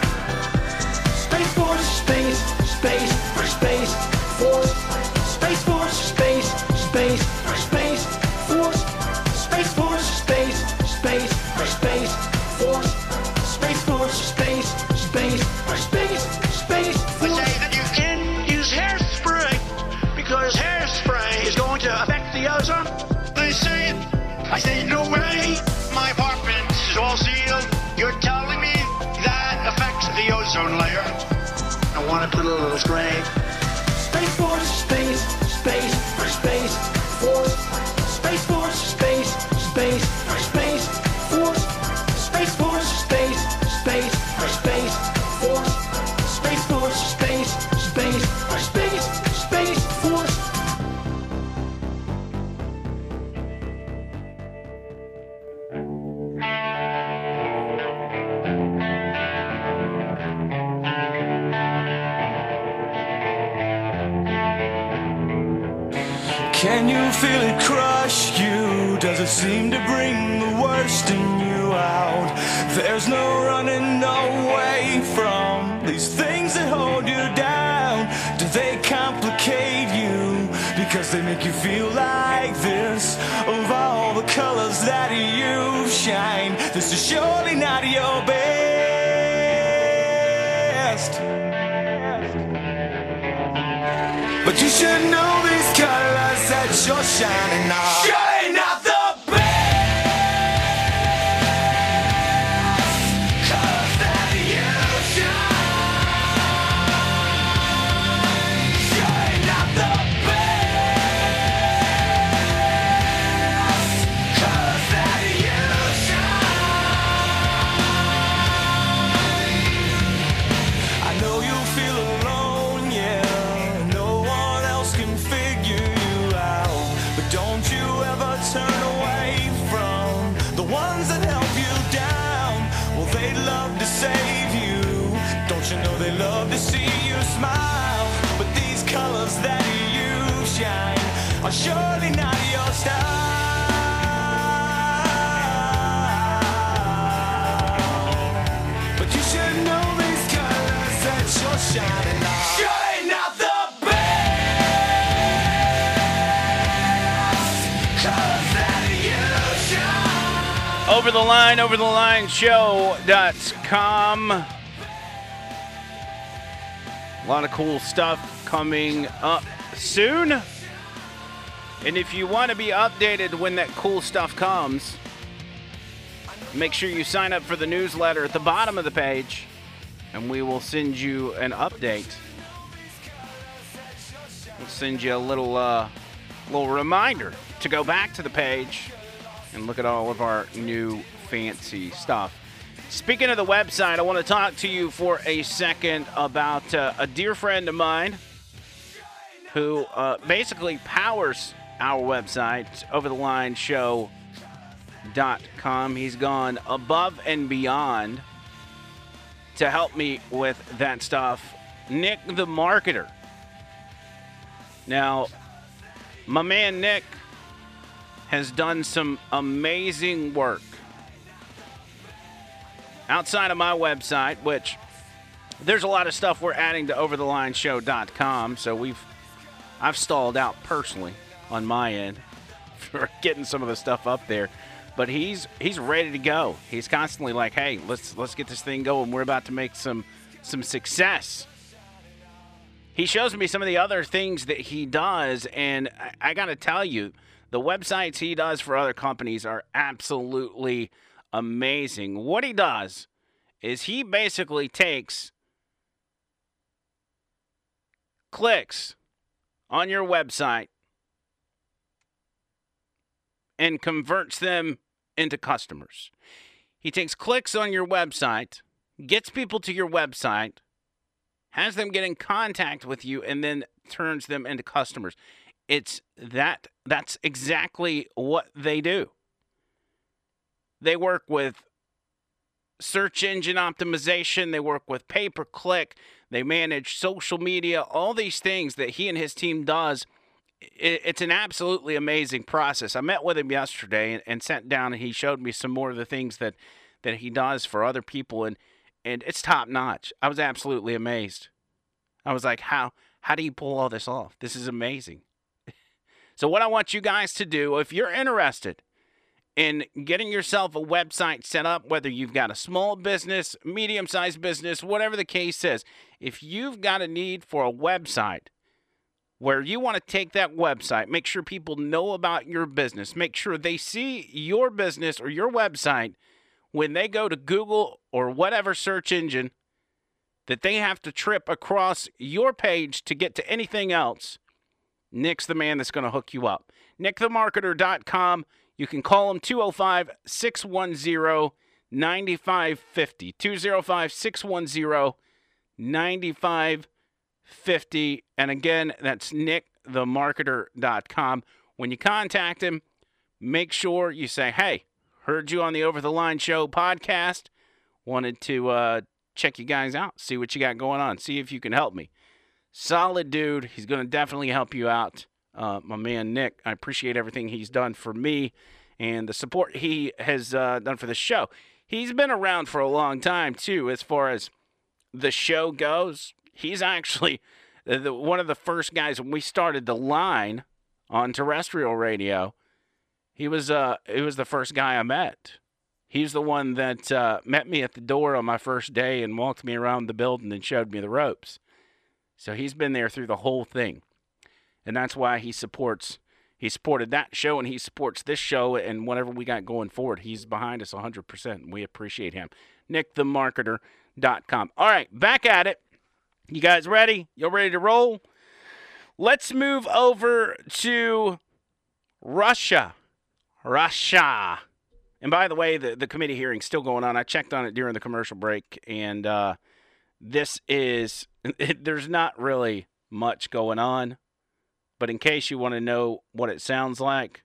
Space Force, space, space, space, force. Space Force, space, space, space, force. Space Force, space, space, space, show.com. A lot of cool stuff coming up soon. And if you want to be updated when that cool stuff comes, make sure you sign up for the newsletter at the bottom of the page, and we will send you an update. We'll send you a little uh, little reminder to go back to the page and look at all of our new fancy stuff. Speaking of the website, I want to talk to you for a second about uh, a dear friend of mine who uh, basically powers our website, overthelineshow.com. He's gone above and beyond to help me with that stuff. Nick the Marketer. Now, my man Nick has done some amazing work outside of my website, which there's a lot of stuff we're adding to overthelineshow.com. So we've I've stalled out personally on my end for getting some of the stuff up there. But he's he's ready to go. He's constantly like, "Hey, let's let's get this thing going. We're about to make some some success." He shows me some of the other things that he does, and I, I got to tell you, the websites he does for other companies are absolutely amazing. What he does is he basically takes clicks on your website and converts them into customers. He takes clicks on your website, gets people to your website, has them get in contact with you, and then turns them into customers. It's that that's exactly what they do. They work with search engine optimization, they work with pay per click, they manage social media, all these things that he and his team does. It's an absolutely amazing process. I met with him yesterday and, sat down and he showed me some more of the things that, that he does for other people and and it's top notch. I was absolutely amazed. I was like, how how do you pull all this off? This is amazing. So what I want you guys to do, if you're interested in getting yourself a website set up, whether you've got a small business, medium sized business, whatever the case is, if you've got a need for a website where you want to take that website, make sure people know about your business, make sure they see your business or your website when they go to Google or whatever search engine that they have to trip across your page to get to anything else. Nick's the man that's going to hook you up. NickTheMarketer.com. You can call him 205 610 9550. 205 610 9550. And again, that's NickTheMarketer.com. When you contact him, make sure you say, hey, heard you on the Over the Line Show podcast. Wanted to uh, check you guys out, see what you got going on, see if you can help me solid dude. He's going to definitely help you out. Uh, my man Nick, I appreciate everything he's done for me and the support he has uh, done for the show. He's been around for a long time too, as far as the show goes. He's actually the, one of the first guys when we started the line on terrestrial radio. He was uh he was the first guy I met. He's the one that uh, met me at the door on my first day and walked me around the building and showed me the ropes. So he's been there through the whole thing. And that's why he supports he supported that show and he supports this show and whatever we got going forward. He's behind us 100% and we appreciate him. NickTheMarketer.com. All right, back at it. You guys ready? y'all ready to roll? Let's move over to Russia. Russia. And by the way, the, the committee hearing's still going on. I checked on it during the commercial break, and uh, this is there's not really much going on. But in case you want to know what it sounds like,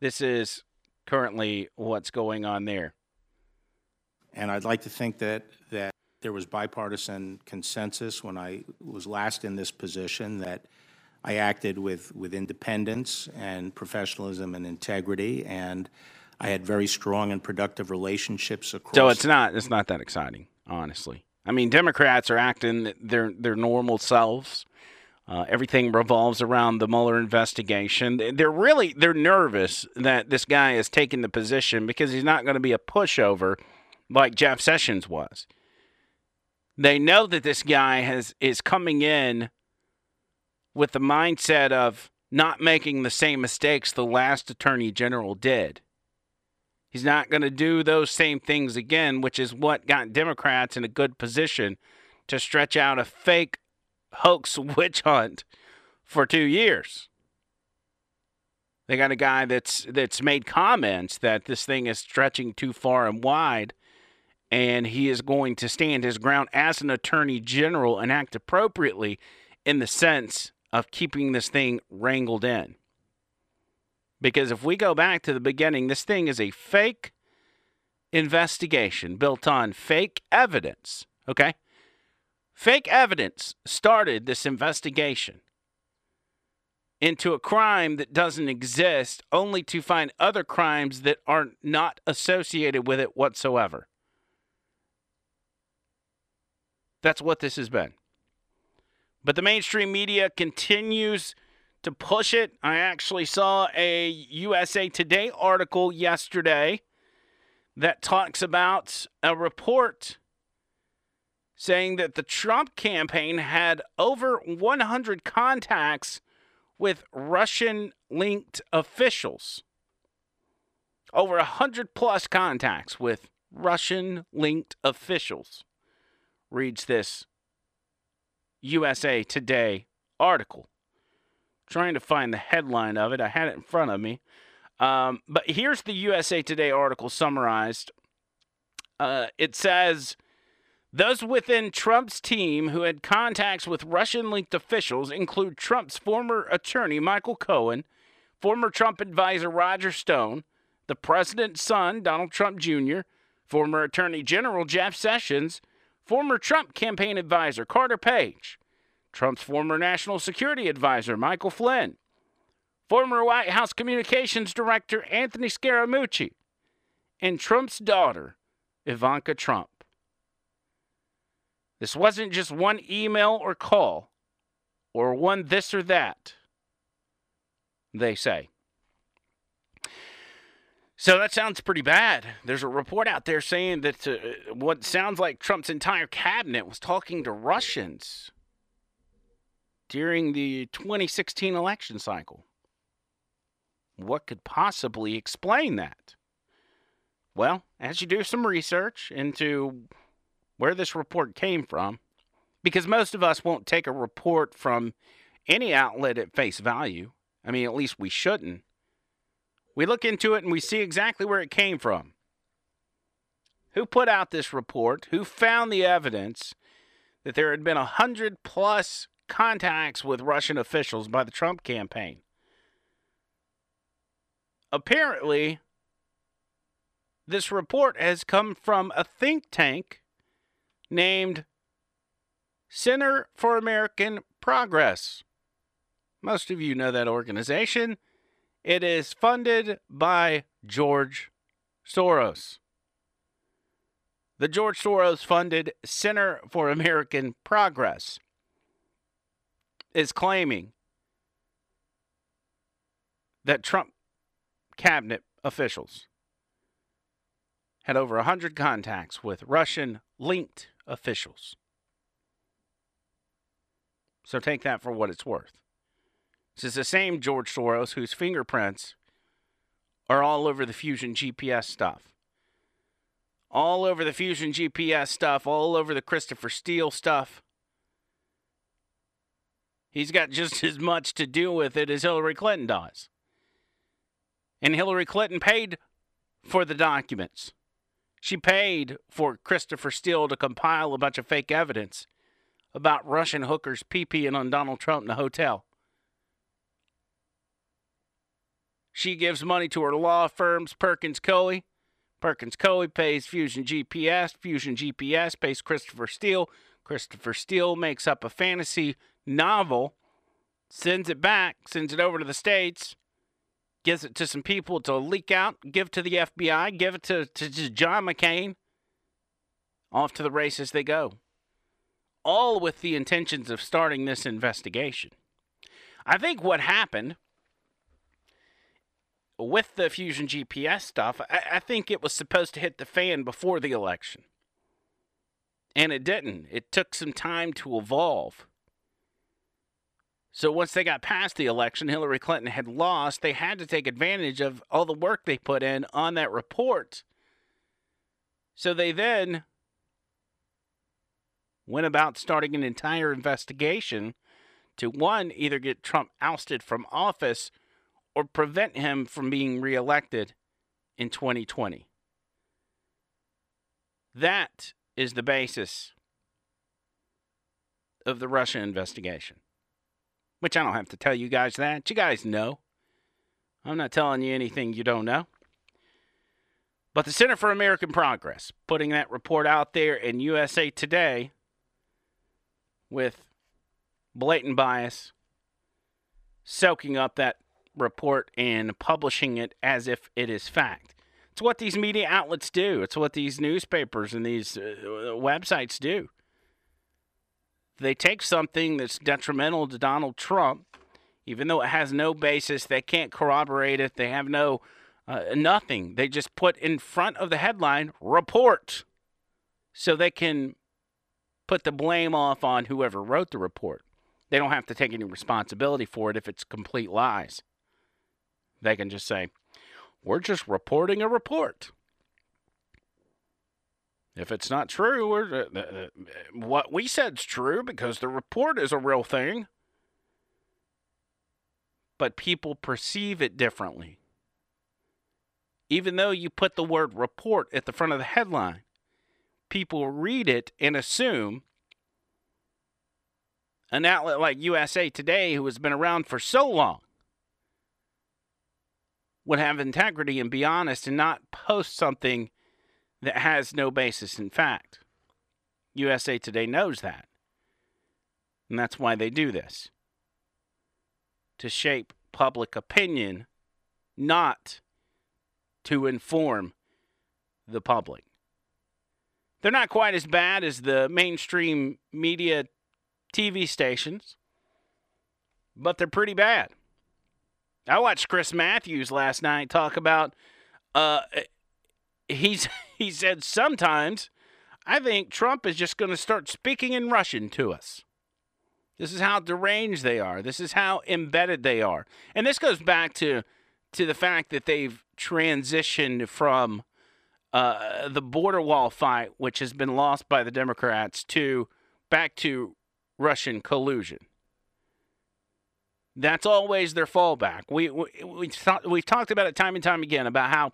this is currently what's going on there. And I'd like to think that, that there was bipartisan consensus when I was last in this position, that I acted with, with independence and professionalism and integrity, and I had very strong and productive relationships across. So it's not it's not that exciting, honestly. I mean, Democrats are acting their their normal selves. Uh, everything revolves around the Mueller investigation. They're really they're nervous that this guy is taking the position because he's not going to be a pushover like Jeff Sessions was. They know that this guy has is coming in with the mindset of not making the same mistakes the last attorney general did. He's not going to do those same things again, which is what got Democrats in a good position to stretch out a fake hoax witch hunt for 2 years. They got a guy that's that's made comments that this thing is stretching too far and wide and he is going to stand his ground as an attorney general and act appropriately in the sense of keeping this thing wrangled in. Because if we go back to the beginning, this thing is a fake investigation built on fake evidence. Okay? Fake evidence started this investigation into a crime that doesn't exist, only to find other crimes that are not associated with it whatsoever. That's what this has been. But the mainstream media continues to push it. I actually saw a USA Today article yesterday that talks about a report saying that the Trump campaign had over 100 contacts with Russian linked officials. over hundred plus contacts with Russian linked officials, reads this USA Today article. Trying to find the headline of it. I had it in front of me. Um, but here's the USA Today article summarized. Uh, it says those within Trump's team who had contacts with Russian linked officials include Trump's former attorney, Michael Cohen, former Trump advisor, Roger Stone, the president's son, Donald Trump Jr., former Attorney General Jeff Sessions, former Trump campaign advisor Carter Page, Trump's former national security advisor Michael Flynn, former White House communications director Anthony Scaramucci, and Trump's daughter, Ivanka Trump. This wasn't just one email or call or one this or that, they say. So that sounds pretty bad. There's a report out there saying that uh, what sounds like Trump's entire cabinet was talking to Russians during the 2016 election cycle. What could possibly explain that? Well, as you do some research into where this report came from, because most of us won't take a report from any outlet at face value. I mean, at least we shouldn't. We look into it and we see exactly where it came from. Who put out this report? Who found the evidence that there had been a hundred plus contacts with Russian officials by the Trump campaign? Apparently, this report has come from a think tank named Center for American Progress. Most of you know that organization. It is funded by George Soros. The George Soros funded Center for American Progress is claiming that Trump cabinet officials had over 100 contacts with Russian linked officials. So take that for what it's worth. This is the same George Soros whose fingerprints are all over the Fusion GPS stuff. All over the Fusion GPS stuff, all over the Christopher Steele stuff. He's got just as much to do with it as Hillary Clinton does. And Hillary Clinton paid for the documents. She paid for Christopher Steele to compile a bunch of fake evidence about Russian hookers peeing on Donald Trump in a hotel. She gives money to her law firms, Perkins Coie. Perkins Coie pays Fusion GPS. Fusion GPS pays Christopher Steele. Christopher Steele makes up a fantasy novel, sends it back, sends it over to the States, gives it to some people to leak out, give to the FBI, give it to, to, to John McCain. Off to the races they go. All with the intentions of starting this investigation. I think what happened with the Fusion GPS stuff, I, I think it was supposed to hit the fan before the election. And it didn't. It took some time to evolve. So once they got past the election, Hillary Clinton had lost. They had to take advantage of all the work they put in on that report. So they then went about starting an entire investigation to one, either get Trump ousted from office or prevent him from being reelected in 2020. That is the basis of the Russia investigation. Which I don't have to tell you guys that. You guys know. I'm not telling you anything you don't know. But the Center for American Progress putting that report out there in USA Today with blatant bias, soaking up that report and publishing it as if it is fact. It's what these media outlets do. It's what these newspapers and these uh, websites do. They take something that's detrimental to Donald Trump, even though it has no basis, they can't corroborate it, they have no uh, nothing. They just put in front of the headline report so they can put the blame off on whoever wrote the report. They don't have to take any responsibility for it if it's complete lies. They can just say, We're just reporting a report. If it's not true, we're, uh, uh, what we said's true because the report is a real thing. But people perceive it differently. Even though you put the word report at the front of the headline, people read it and assume an outlet like USA Today, who has been around for so long, would have integrity and be honest and not post something that has no basis in fact. USA Today knows that. And that's why they do this to shape public opinion, not to inform the public. They're not quite as bad as the mainstream media TV stations, but they're pretty bad. I watched Chris Matthews last night talk about uh he's he said sometimes I think Trump is just going to start speaking in Russian to us. This is how deranged they are. This is how embedded they are. And this goes back to to the fact that they've transitioned from uh, the border wall fight, which has been lost by the Democrats, to back to Russian collusion. That's always their fallback. We we we've talked about it time and time again about how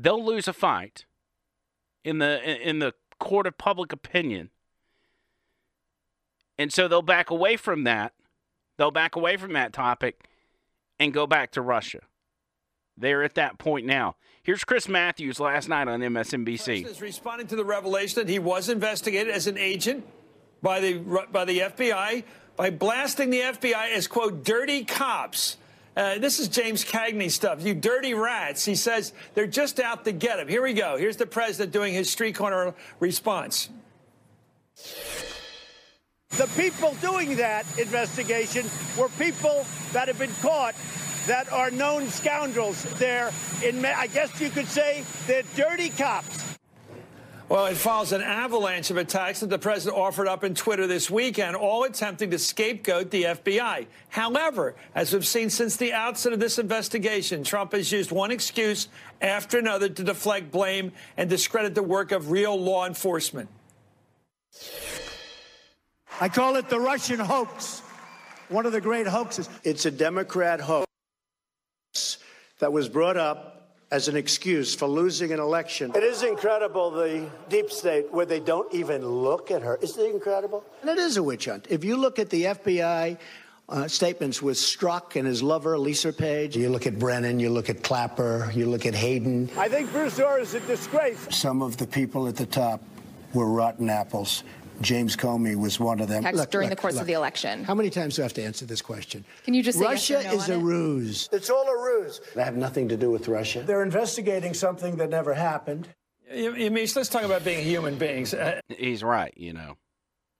they'll lose a fight in the in the court of public opinion, and so they'll back away from that. They'll back away from that topic and go back to Russia. They're at that point now. Here's Chris Matthews last night on MSNBC. is responding to the revelation that he was investigated as an agent by the by the FBI by blasting the FBI as quote dirty cops. Uh, this is James Cagney stuff. You dirty rats. He says they're just out to get him. Here we go. Here's the president doing his street corner response. The people doing that investigation were people that have been caught that are known scoundrels. They're, in, I guess you could say, they're dirty cops. Well, it follows an avalanche of attacks that the president offered up in Twitter this weekend, all attempting to scapegoat the FBI. However, as we've seen since the outset of this investigation, Trump has used one excuse after another to deflect blame and discredit the work of real law enforcement. I call it the Russian hoax. One of the great hoaxes. It's a Democrat hoax that was brought up as an excuse for losing an election. It is incredible, the deep state, where they don't even look at her. Isn't it incredible? And it is a witch hunt. If you look at the FBI uh, statements with Strzok and his lover, Lisa Page, you look at Brennan, you look at Clapper, you look at Hayden. I think Bruce Ohr is a disgrace. Some of the people at the top were rotten apples. James Comey was one of them. text Look, during look, the course look. of the election. How many times do I have to answer this question? Can you just say Russia yes or no is on a it? ruse. It's all a ruse. They have nothing to do with Russia. They're investigating something that never happened. Yamiche, let's talk about being human beings. Uh, He's right, you know.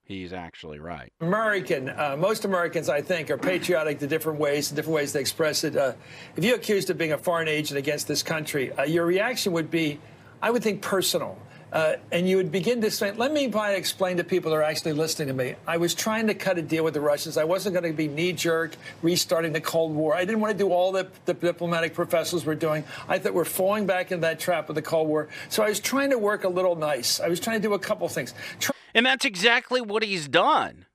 He's actually right. American, uh, most Americans, I think, are patriotic the different ways, the different ways they express it. Uh, if you're accused of being a foreign agent against this country, uh, your reaction would be, I would think, personal. Uh, and you would begin to say, let me try to explain to people that are actually listening to me. I was trying to cut a deal with the Russians. I wasn't going to be knee jerk, restarting the Cold War. I didn't want to do all that the diplomatic professionals were doing. I thought we're falling back into that trap of the Cold War. So I was trying to work a little nice. I was trying to do a couple things. Try- And that's exactly what he's done.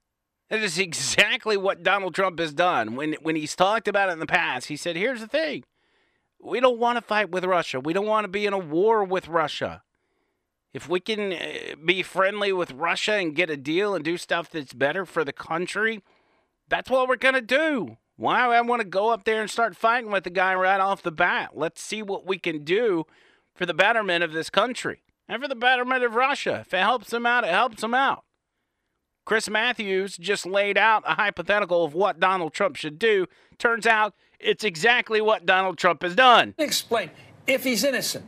That is exactly what Donald Trump has done. When when he's talked about it in the past, he said, "Here's the thing: we don't want to fight with Russia. We don't want to be in a war with Russia. If we can uh, be friendly with Russia and get a deal and do stuff that's better for the country, that's what we're gonna do. Why I want to go up there and start fighting with the guy right off the bat? Let's see what we can do for the betterment of this country and for the betterment of Russia. If it helps them out, it helps them out. Chris Matthews just laid out a hypothetical of what Donald Trump should do. Turns out it's exactly what Donald Trump has done. explain if he's innocent.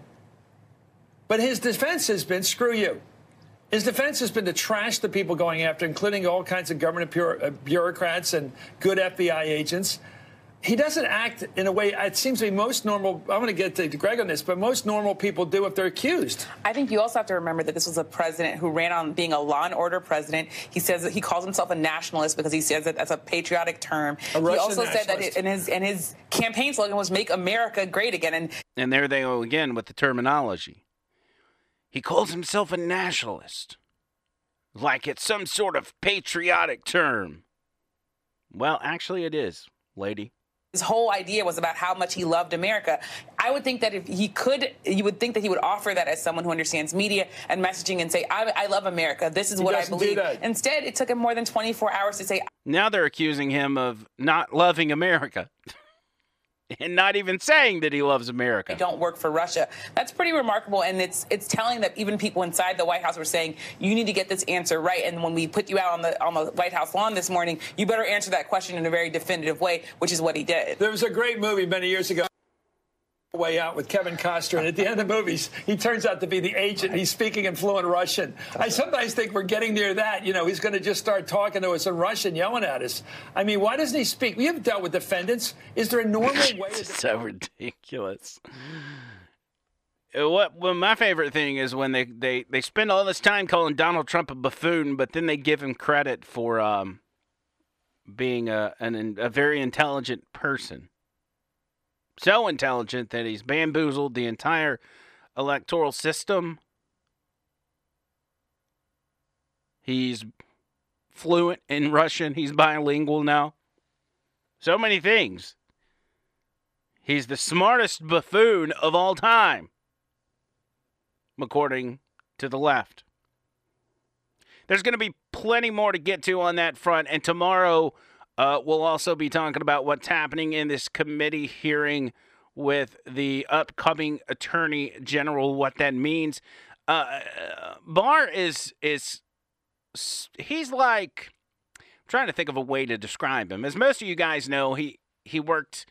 But his defense has been screw you. His defense has been to trash the people going after, including all kinds of government uh, bureaucrats and good FBI agents. he doesn't act in a way it seems to be most normal. I'm going to get to Greg on this, but most normal people do if they're accused. I think you also have to remember that this was a president who ran on being a law and order president. He says that he calls himself a nationalist because he says that that's a patriotic term. A he Russian also said that nationalist. it, and his and his campaign slogan was "Make America Great Again." And And there they go again with the terminology. He calls himself a nationalist, like it's some sort of patriotic term. Well, actually, it is, lady. his whole idea was about how much he loved America. I would think that if he could, you would think that he would offer that as someone who understands media and messaging and say, "I, I love America. This is He what I doesn't do believe." that. Instead, it took him more than 24 hours to say, Now they're accusing him of not loving America and not even saying that he loves I America. don't work for Russia. That's pretty remarkable, and it's it's telling that even people inside the White House were saying you need to get this answer right. And when we put you out on the on the White House lawn this morning, you better answer that question in a very definitive way, which is what he did. There was a great movie many years ago. Way out with Kevin Costner, and at the end of the movies, he turns out to be the agent. He's speaking in fluent Russian. I sometimes think we're getting near that. You know, he's going to just start talking to us in Russian, yelling at us. I mean, why doesn't he speak? We have dealt with defendants. Is there a normal way? It's so ridiculous. What well, my favorite thing is when they, they, they spend all this time calling Donald Trump a buffoon, but then they give him credit for um, being a an, a very intelligent person. So intelligent that he's bamboozled the entire electoral system. He's fluent in Russian. He's bilingual now. So many things. He's the smartest buffoon of all time, according to the left. There's going to be plenty more to get to on that front, and tomorrow uh, we'll also be talking about what's happening in this committee hearing with the upcoming attorney general, what that means. Uh, Barr is is he's like I'm trying to think of a way to describe him. As most of you guys know, he he worked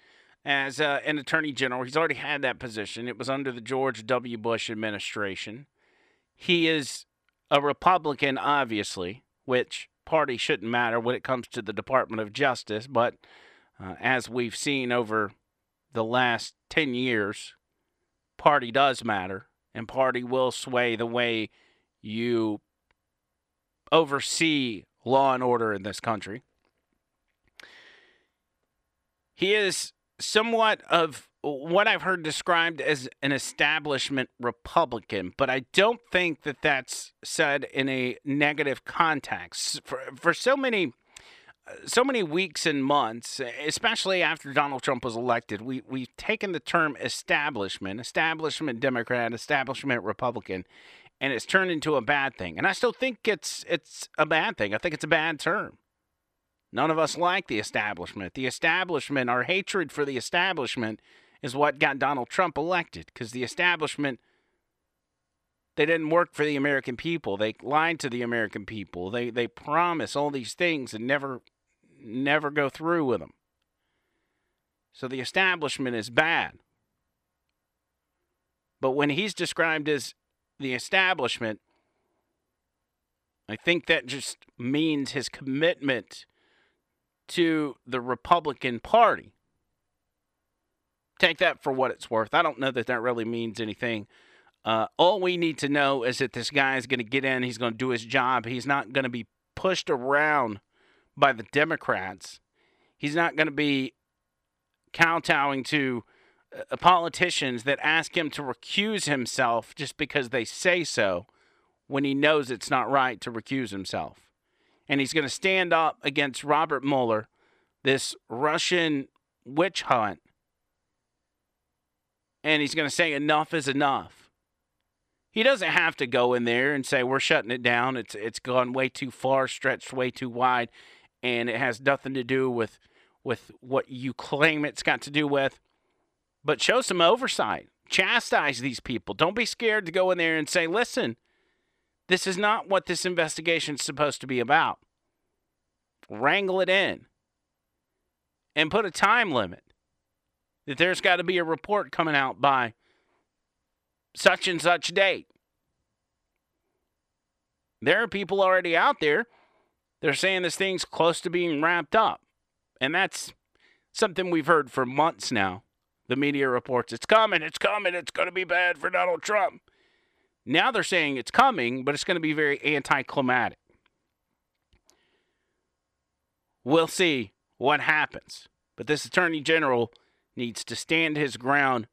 as uh, an attorney general. He's already had that position. It was under the George W. Bush administration. He is a Republican, obviously, which party shouldn't matter when it comes to the Department of Justice. But uh, as we've seen over the last 10 years, party does matter, and party will sway the way you oversee law and order in this country. He is somewhat of what I've heard described as an establishment Republican, but I don't think that that's said in a negative context. For, for so many so many weeks and months, especially after Donald Trump was elected, we we've taken the term establishment, establishment Democrat, establishment Republican, and it's turned into a bad thing. And I still think it's it's a bad thing. I think it's a bad term. None of us like the establishment. The establishment, our hatred for the establishment is what got Donald Trump elected because the establishment they didn't work for the American people. They lied to the American people. They they promise all these things and never never go through with them. So the establishment is bad. But when he's described as the establishment, I think that just means his commitment to the Republican Party. Take that for what it's worth. I don't know that that really means anything. Uh, all we need to know is that this guy is going to get in. He's going to do his job. He's not going to be pushed around by the Democrats. He's not going to be kowtowing to uh, politicians that ask him to recuse himself just because they say so when he knows it's not right to recuse himself. And he's going to stand up against Robert Mueller, this Russian witch hunt, and he's going to say enough is enough. He doesn't have to go in there and say we're shutting it down. It's it's gone way too far, stretched way too wide, and it has nothing to do with with what you claim it's got to do with. But show some oversight. Chastise these people. Don't be scared to go in there and say, "Listen, this is not what this investigation is supposed to be about." Wrangle it in and put a time limit that there's got to be a report coming out by such and such date. There are people already out there. They're saying this thing's close to being wrapped up. And that's something we've heard for months now. The media reports it's coming, it's coming, it's going to be bad for Donald Trump. Now they're saying it's coming, but it's going to be very anticlimactic. We'll see what happens. But this attorney general needs to stand his ground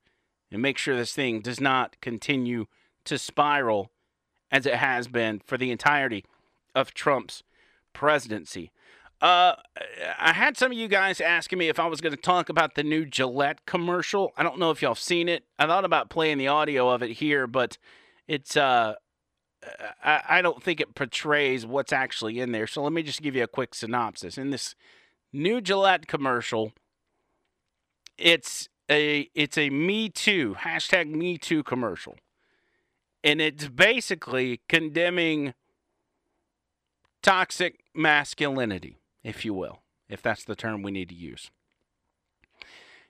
and make sure this thing does not continue to spiral as it has been for the entirety of Trump's presidency. Uh, I had some of you guys asking me if I was going to talk about the new Gillette commercial. I don't know if y'all have seen it. I thought about playing the audio of it here, but it's uh, I, I don't think it portrays what's actually in there. So let me just give you a quick synopsis. In this new Gillette commercial, it's a it's a Me Too hashtag Me Too commercial, and it's basically condemning toxic masculinity, if you will, if that's the term we need to use.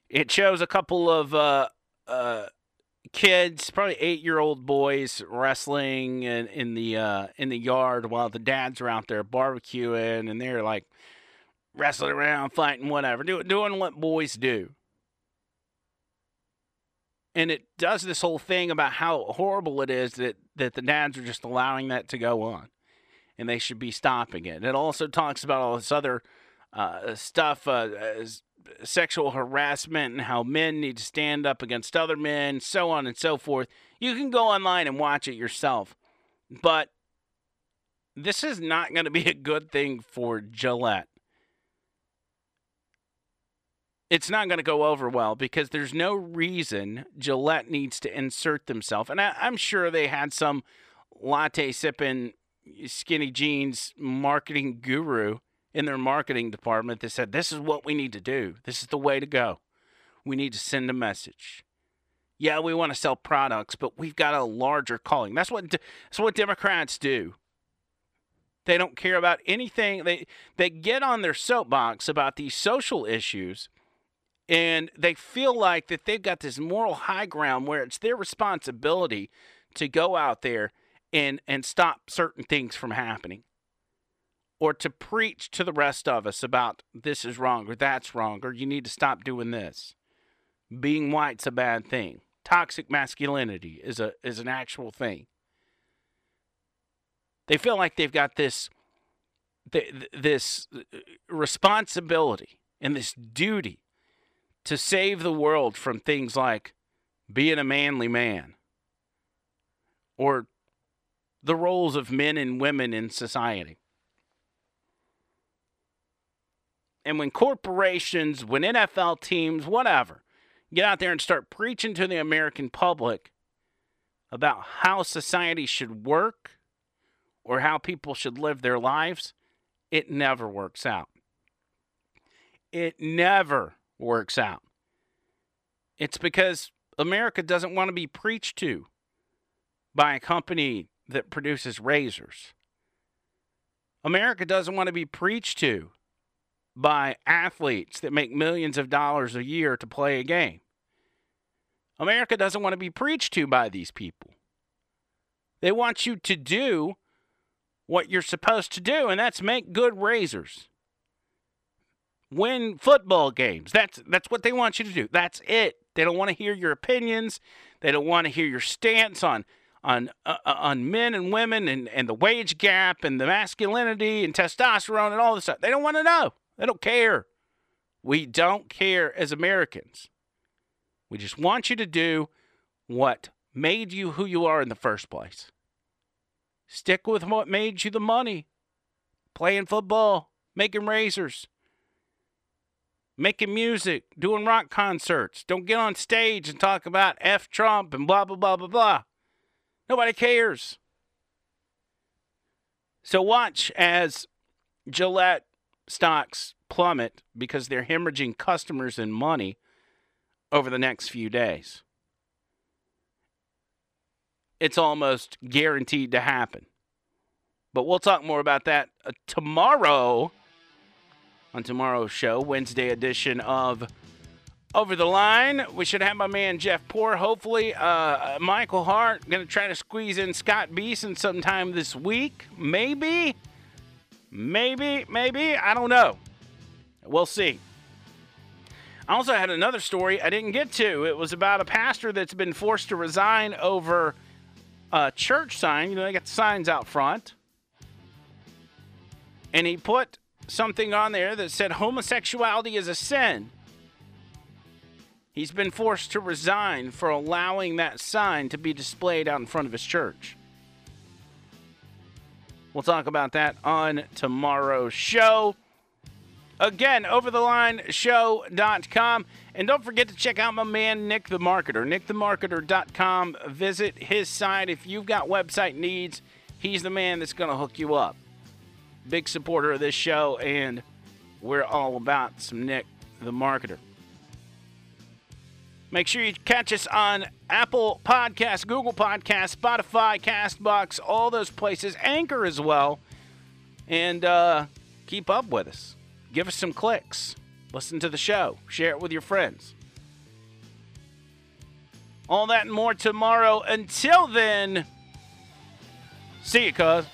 It shows a couple of uh, uh, kids, probably eight-year-old boys, wrestling in, in the uh, in the yard while the dads are out there barbecuing, and they're like wrestling around, fighting, whatever, doing doing what boys do. And it does this whole thing about how horrible it is that that the dads are just allowing that to go on and they should be stopping it. It also talks about all this other uh, stuff, uh, sexual harassment, and how men need to stand up against other men, so on and so forth. You can go online and watch it yourself, but this is not going to be a good thing for Gillette. It's not going to go over well because there's no reason Gillette needs to insert themselves. And I, I'm sure they had some latte sipping skinny jeans marketing guru in their marketing department that said, This is what we need to do. This is the way to go. We need to send a message. Yeah, we want to sell products, but we've got a larger calling. That's what that's what Democrats do. They don't care about anything. They they get on their soapbox about these social issues and they feel like that they've got this moral high ground where it's their responsibility to go out there and and stop certain things from happening or to preach to the rest of us about this is wrong or that's wrong or you need to stop doing this. Being white's a bad thing. Toxic masculinity is a is an actual thing. They feel like they've got this this responsibility and this duty to save the world from things like being a manly man or the roles of men and women in society. And when corporations, when NFL teams, whatever, get out there and start preaching to the American public about how society should work or how people should live their lives, it never works out. It never works out. It's because America doesn't want to be preached to by a company that produces razors. America doesn't want to be preached to by athletes that make millions of dollars a year to play a game. America doesn't want to be preached to by these people. They want you to do what you're supposed to do, and that's make good razors. Win football games. That's that's what they want you to do. That's it. They don't want to hear your opinions. They don't want to hear your stance on on uh, on men and women and, and the wage gap and the masculinity and testosterone and all this stuff. They don't want to know. They don't care. We don't care as Americans. We just want you to do what made you who you are in the first place. Stick with what made you the money. Playing football, making razors, making music, doing rock concerts. Don't get on stage and talk about F Trump and blah, blah, blah, blah, blah. Nobody cares. So watch as Gillette stocks plummet because they're hemorrhaging customers and money over the next few days. It's almost guaranteed to happen. But we'll talk more about that uh, tomorrow on tomorrow's show, Wednesday edition of Over the Line. We should have my man Jeff Poor. Hopefully, uh, Michael Hart going to try to squeeze in Scott Beason sometime this week. Maybe, maybe, maybe. I don't know. We'll see. I also had another story I didn't get to. It was about a pastor that's been forced to resign over a church sign. You know, they got the signs out front. And he put something on there that said homosexuality is a sin. He's been forced to resign for allowing that sign to be displayed out in front of his church. We'll talk about that on tomorrow's show. Again, overthelineshow.com. And don't forget to check out my man, Nick the Marketer. NickTheMarketer.com. Visit his site. If you've got website needs, he's the man that's going to hook you up. Big supporter of this show, and we're all about some Nick the Marketer. Make sure you catch us on Apple Podcasts, Google Podcasts, Spotify, Castbox, all those places, Anchor as well. And uh, keep up with us. Give us some clicks. Listen to the show. Share it with your friends. All that and more tomorrow. Until then, see you, cuz.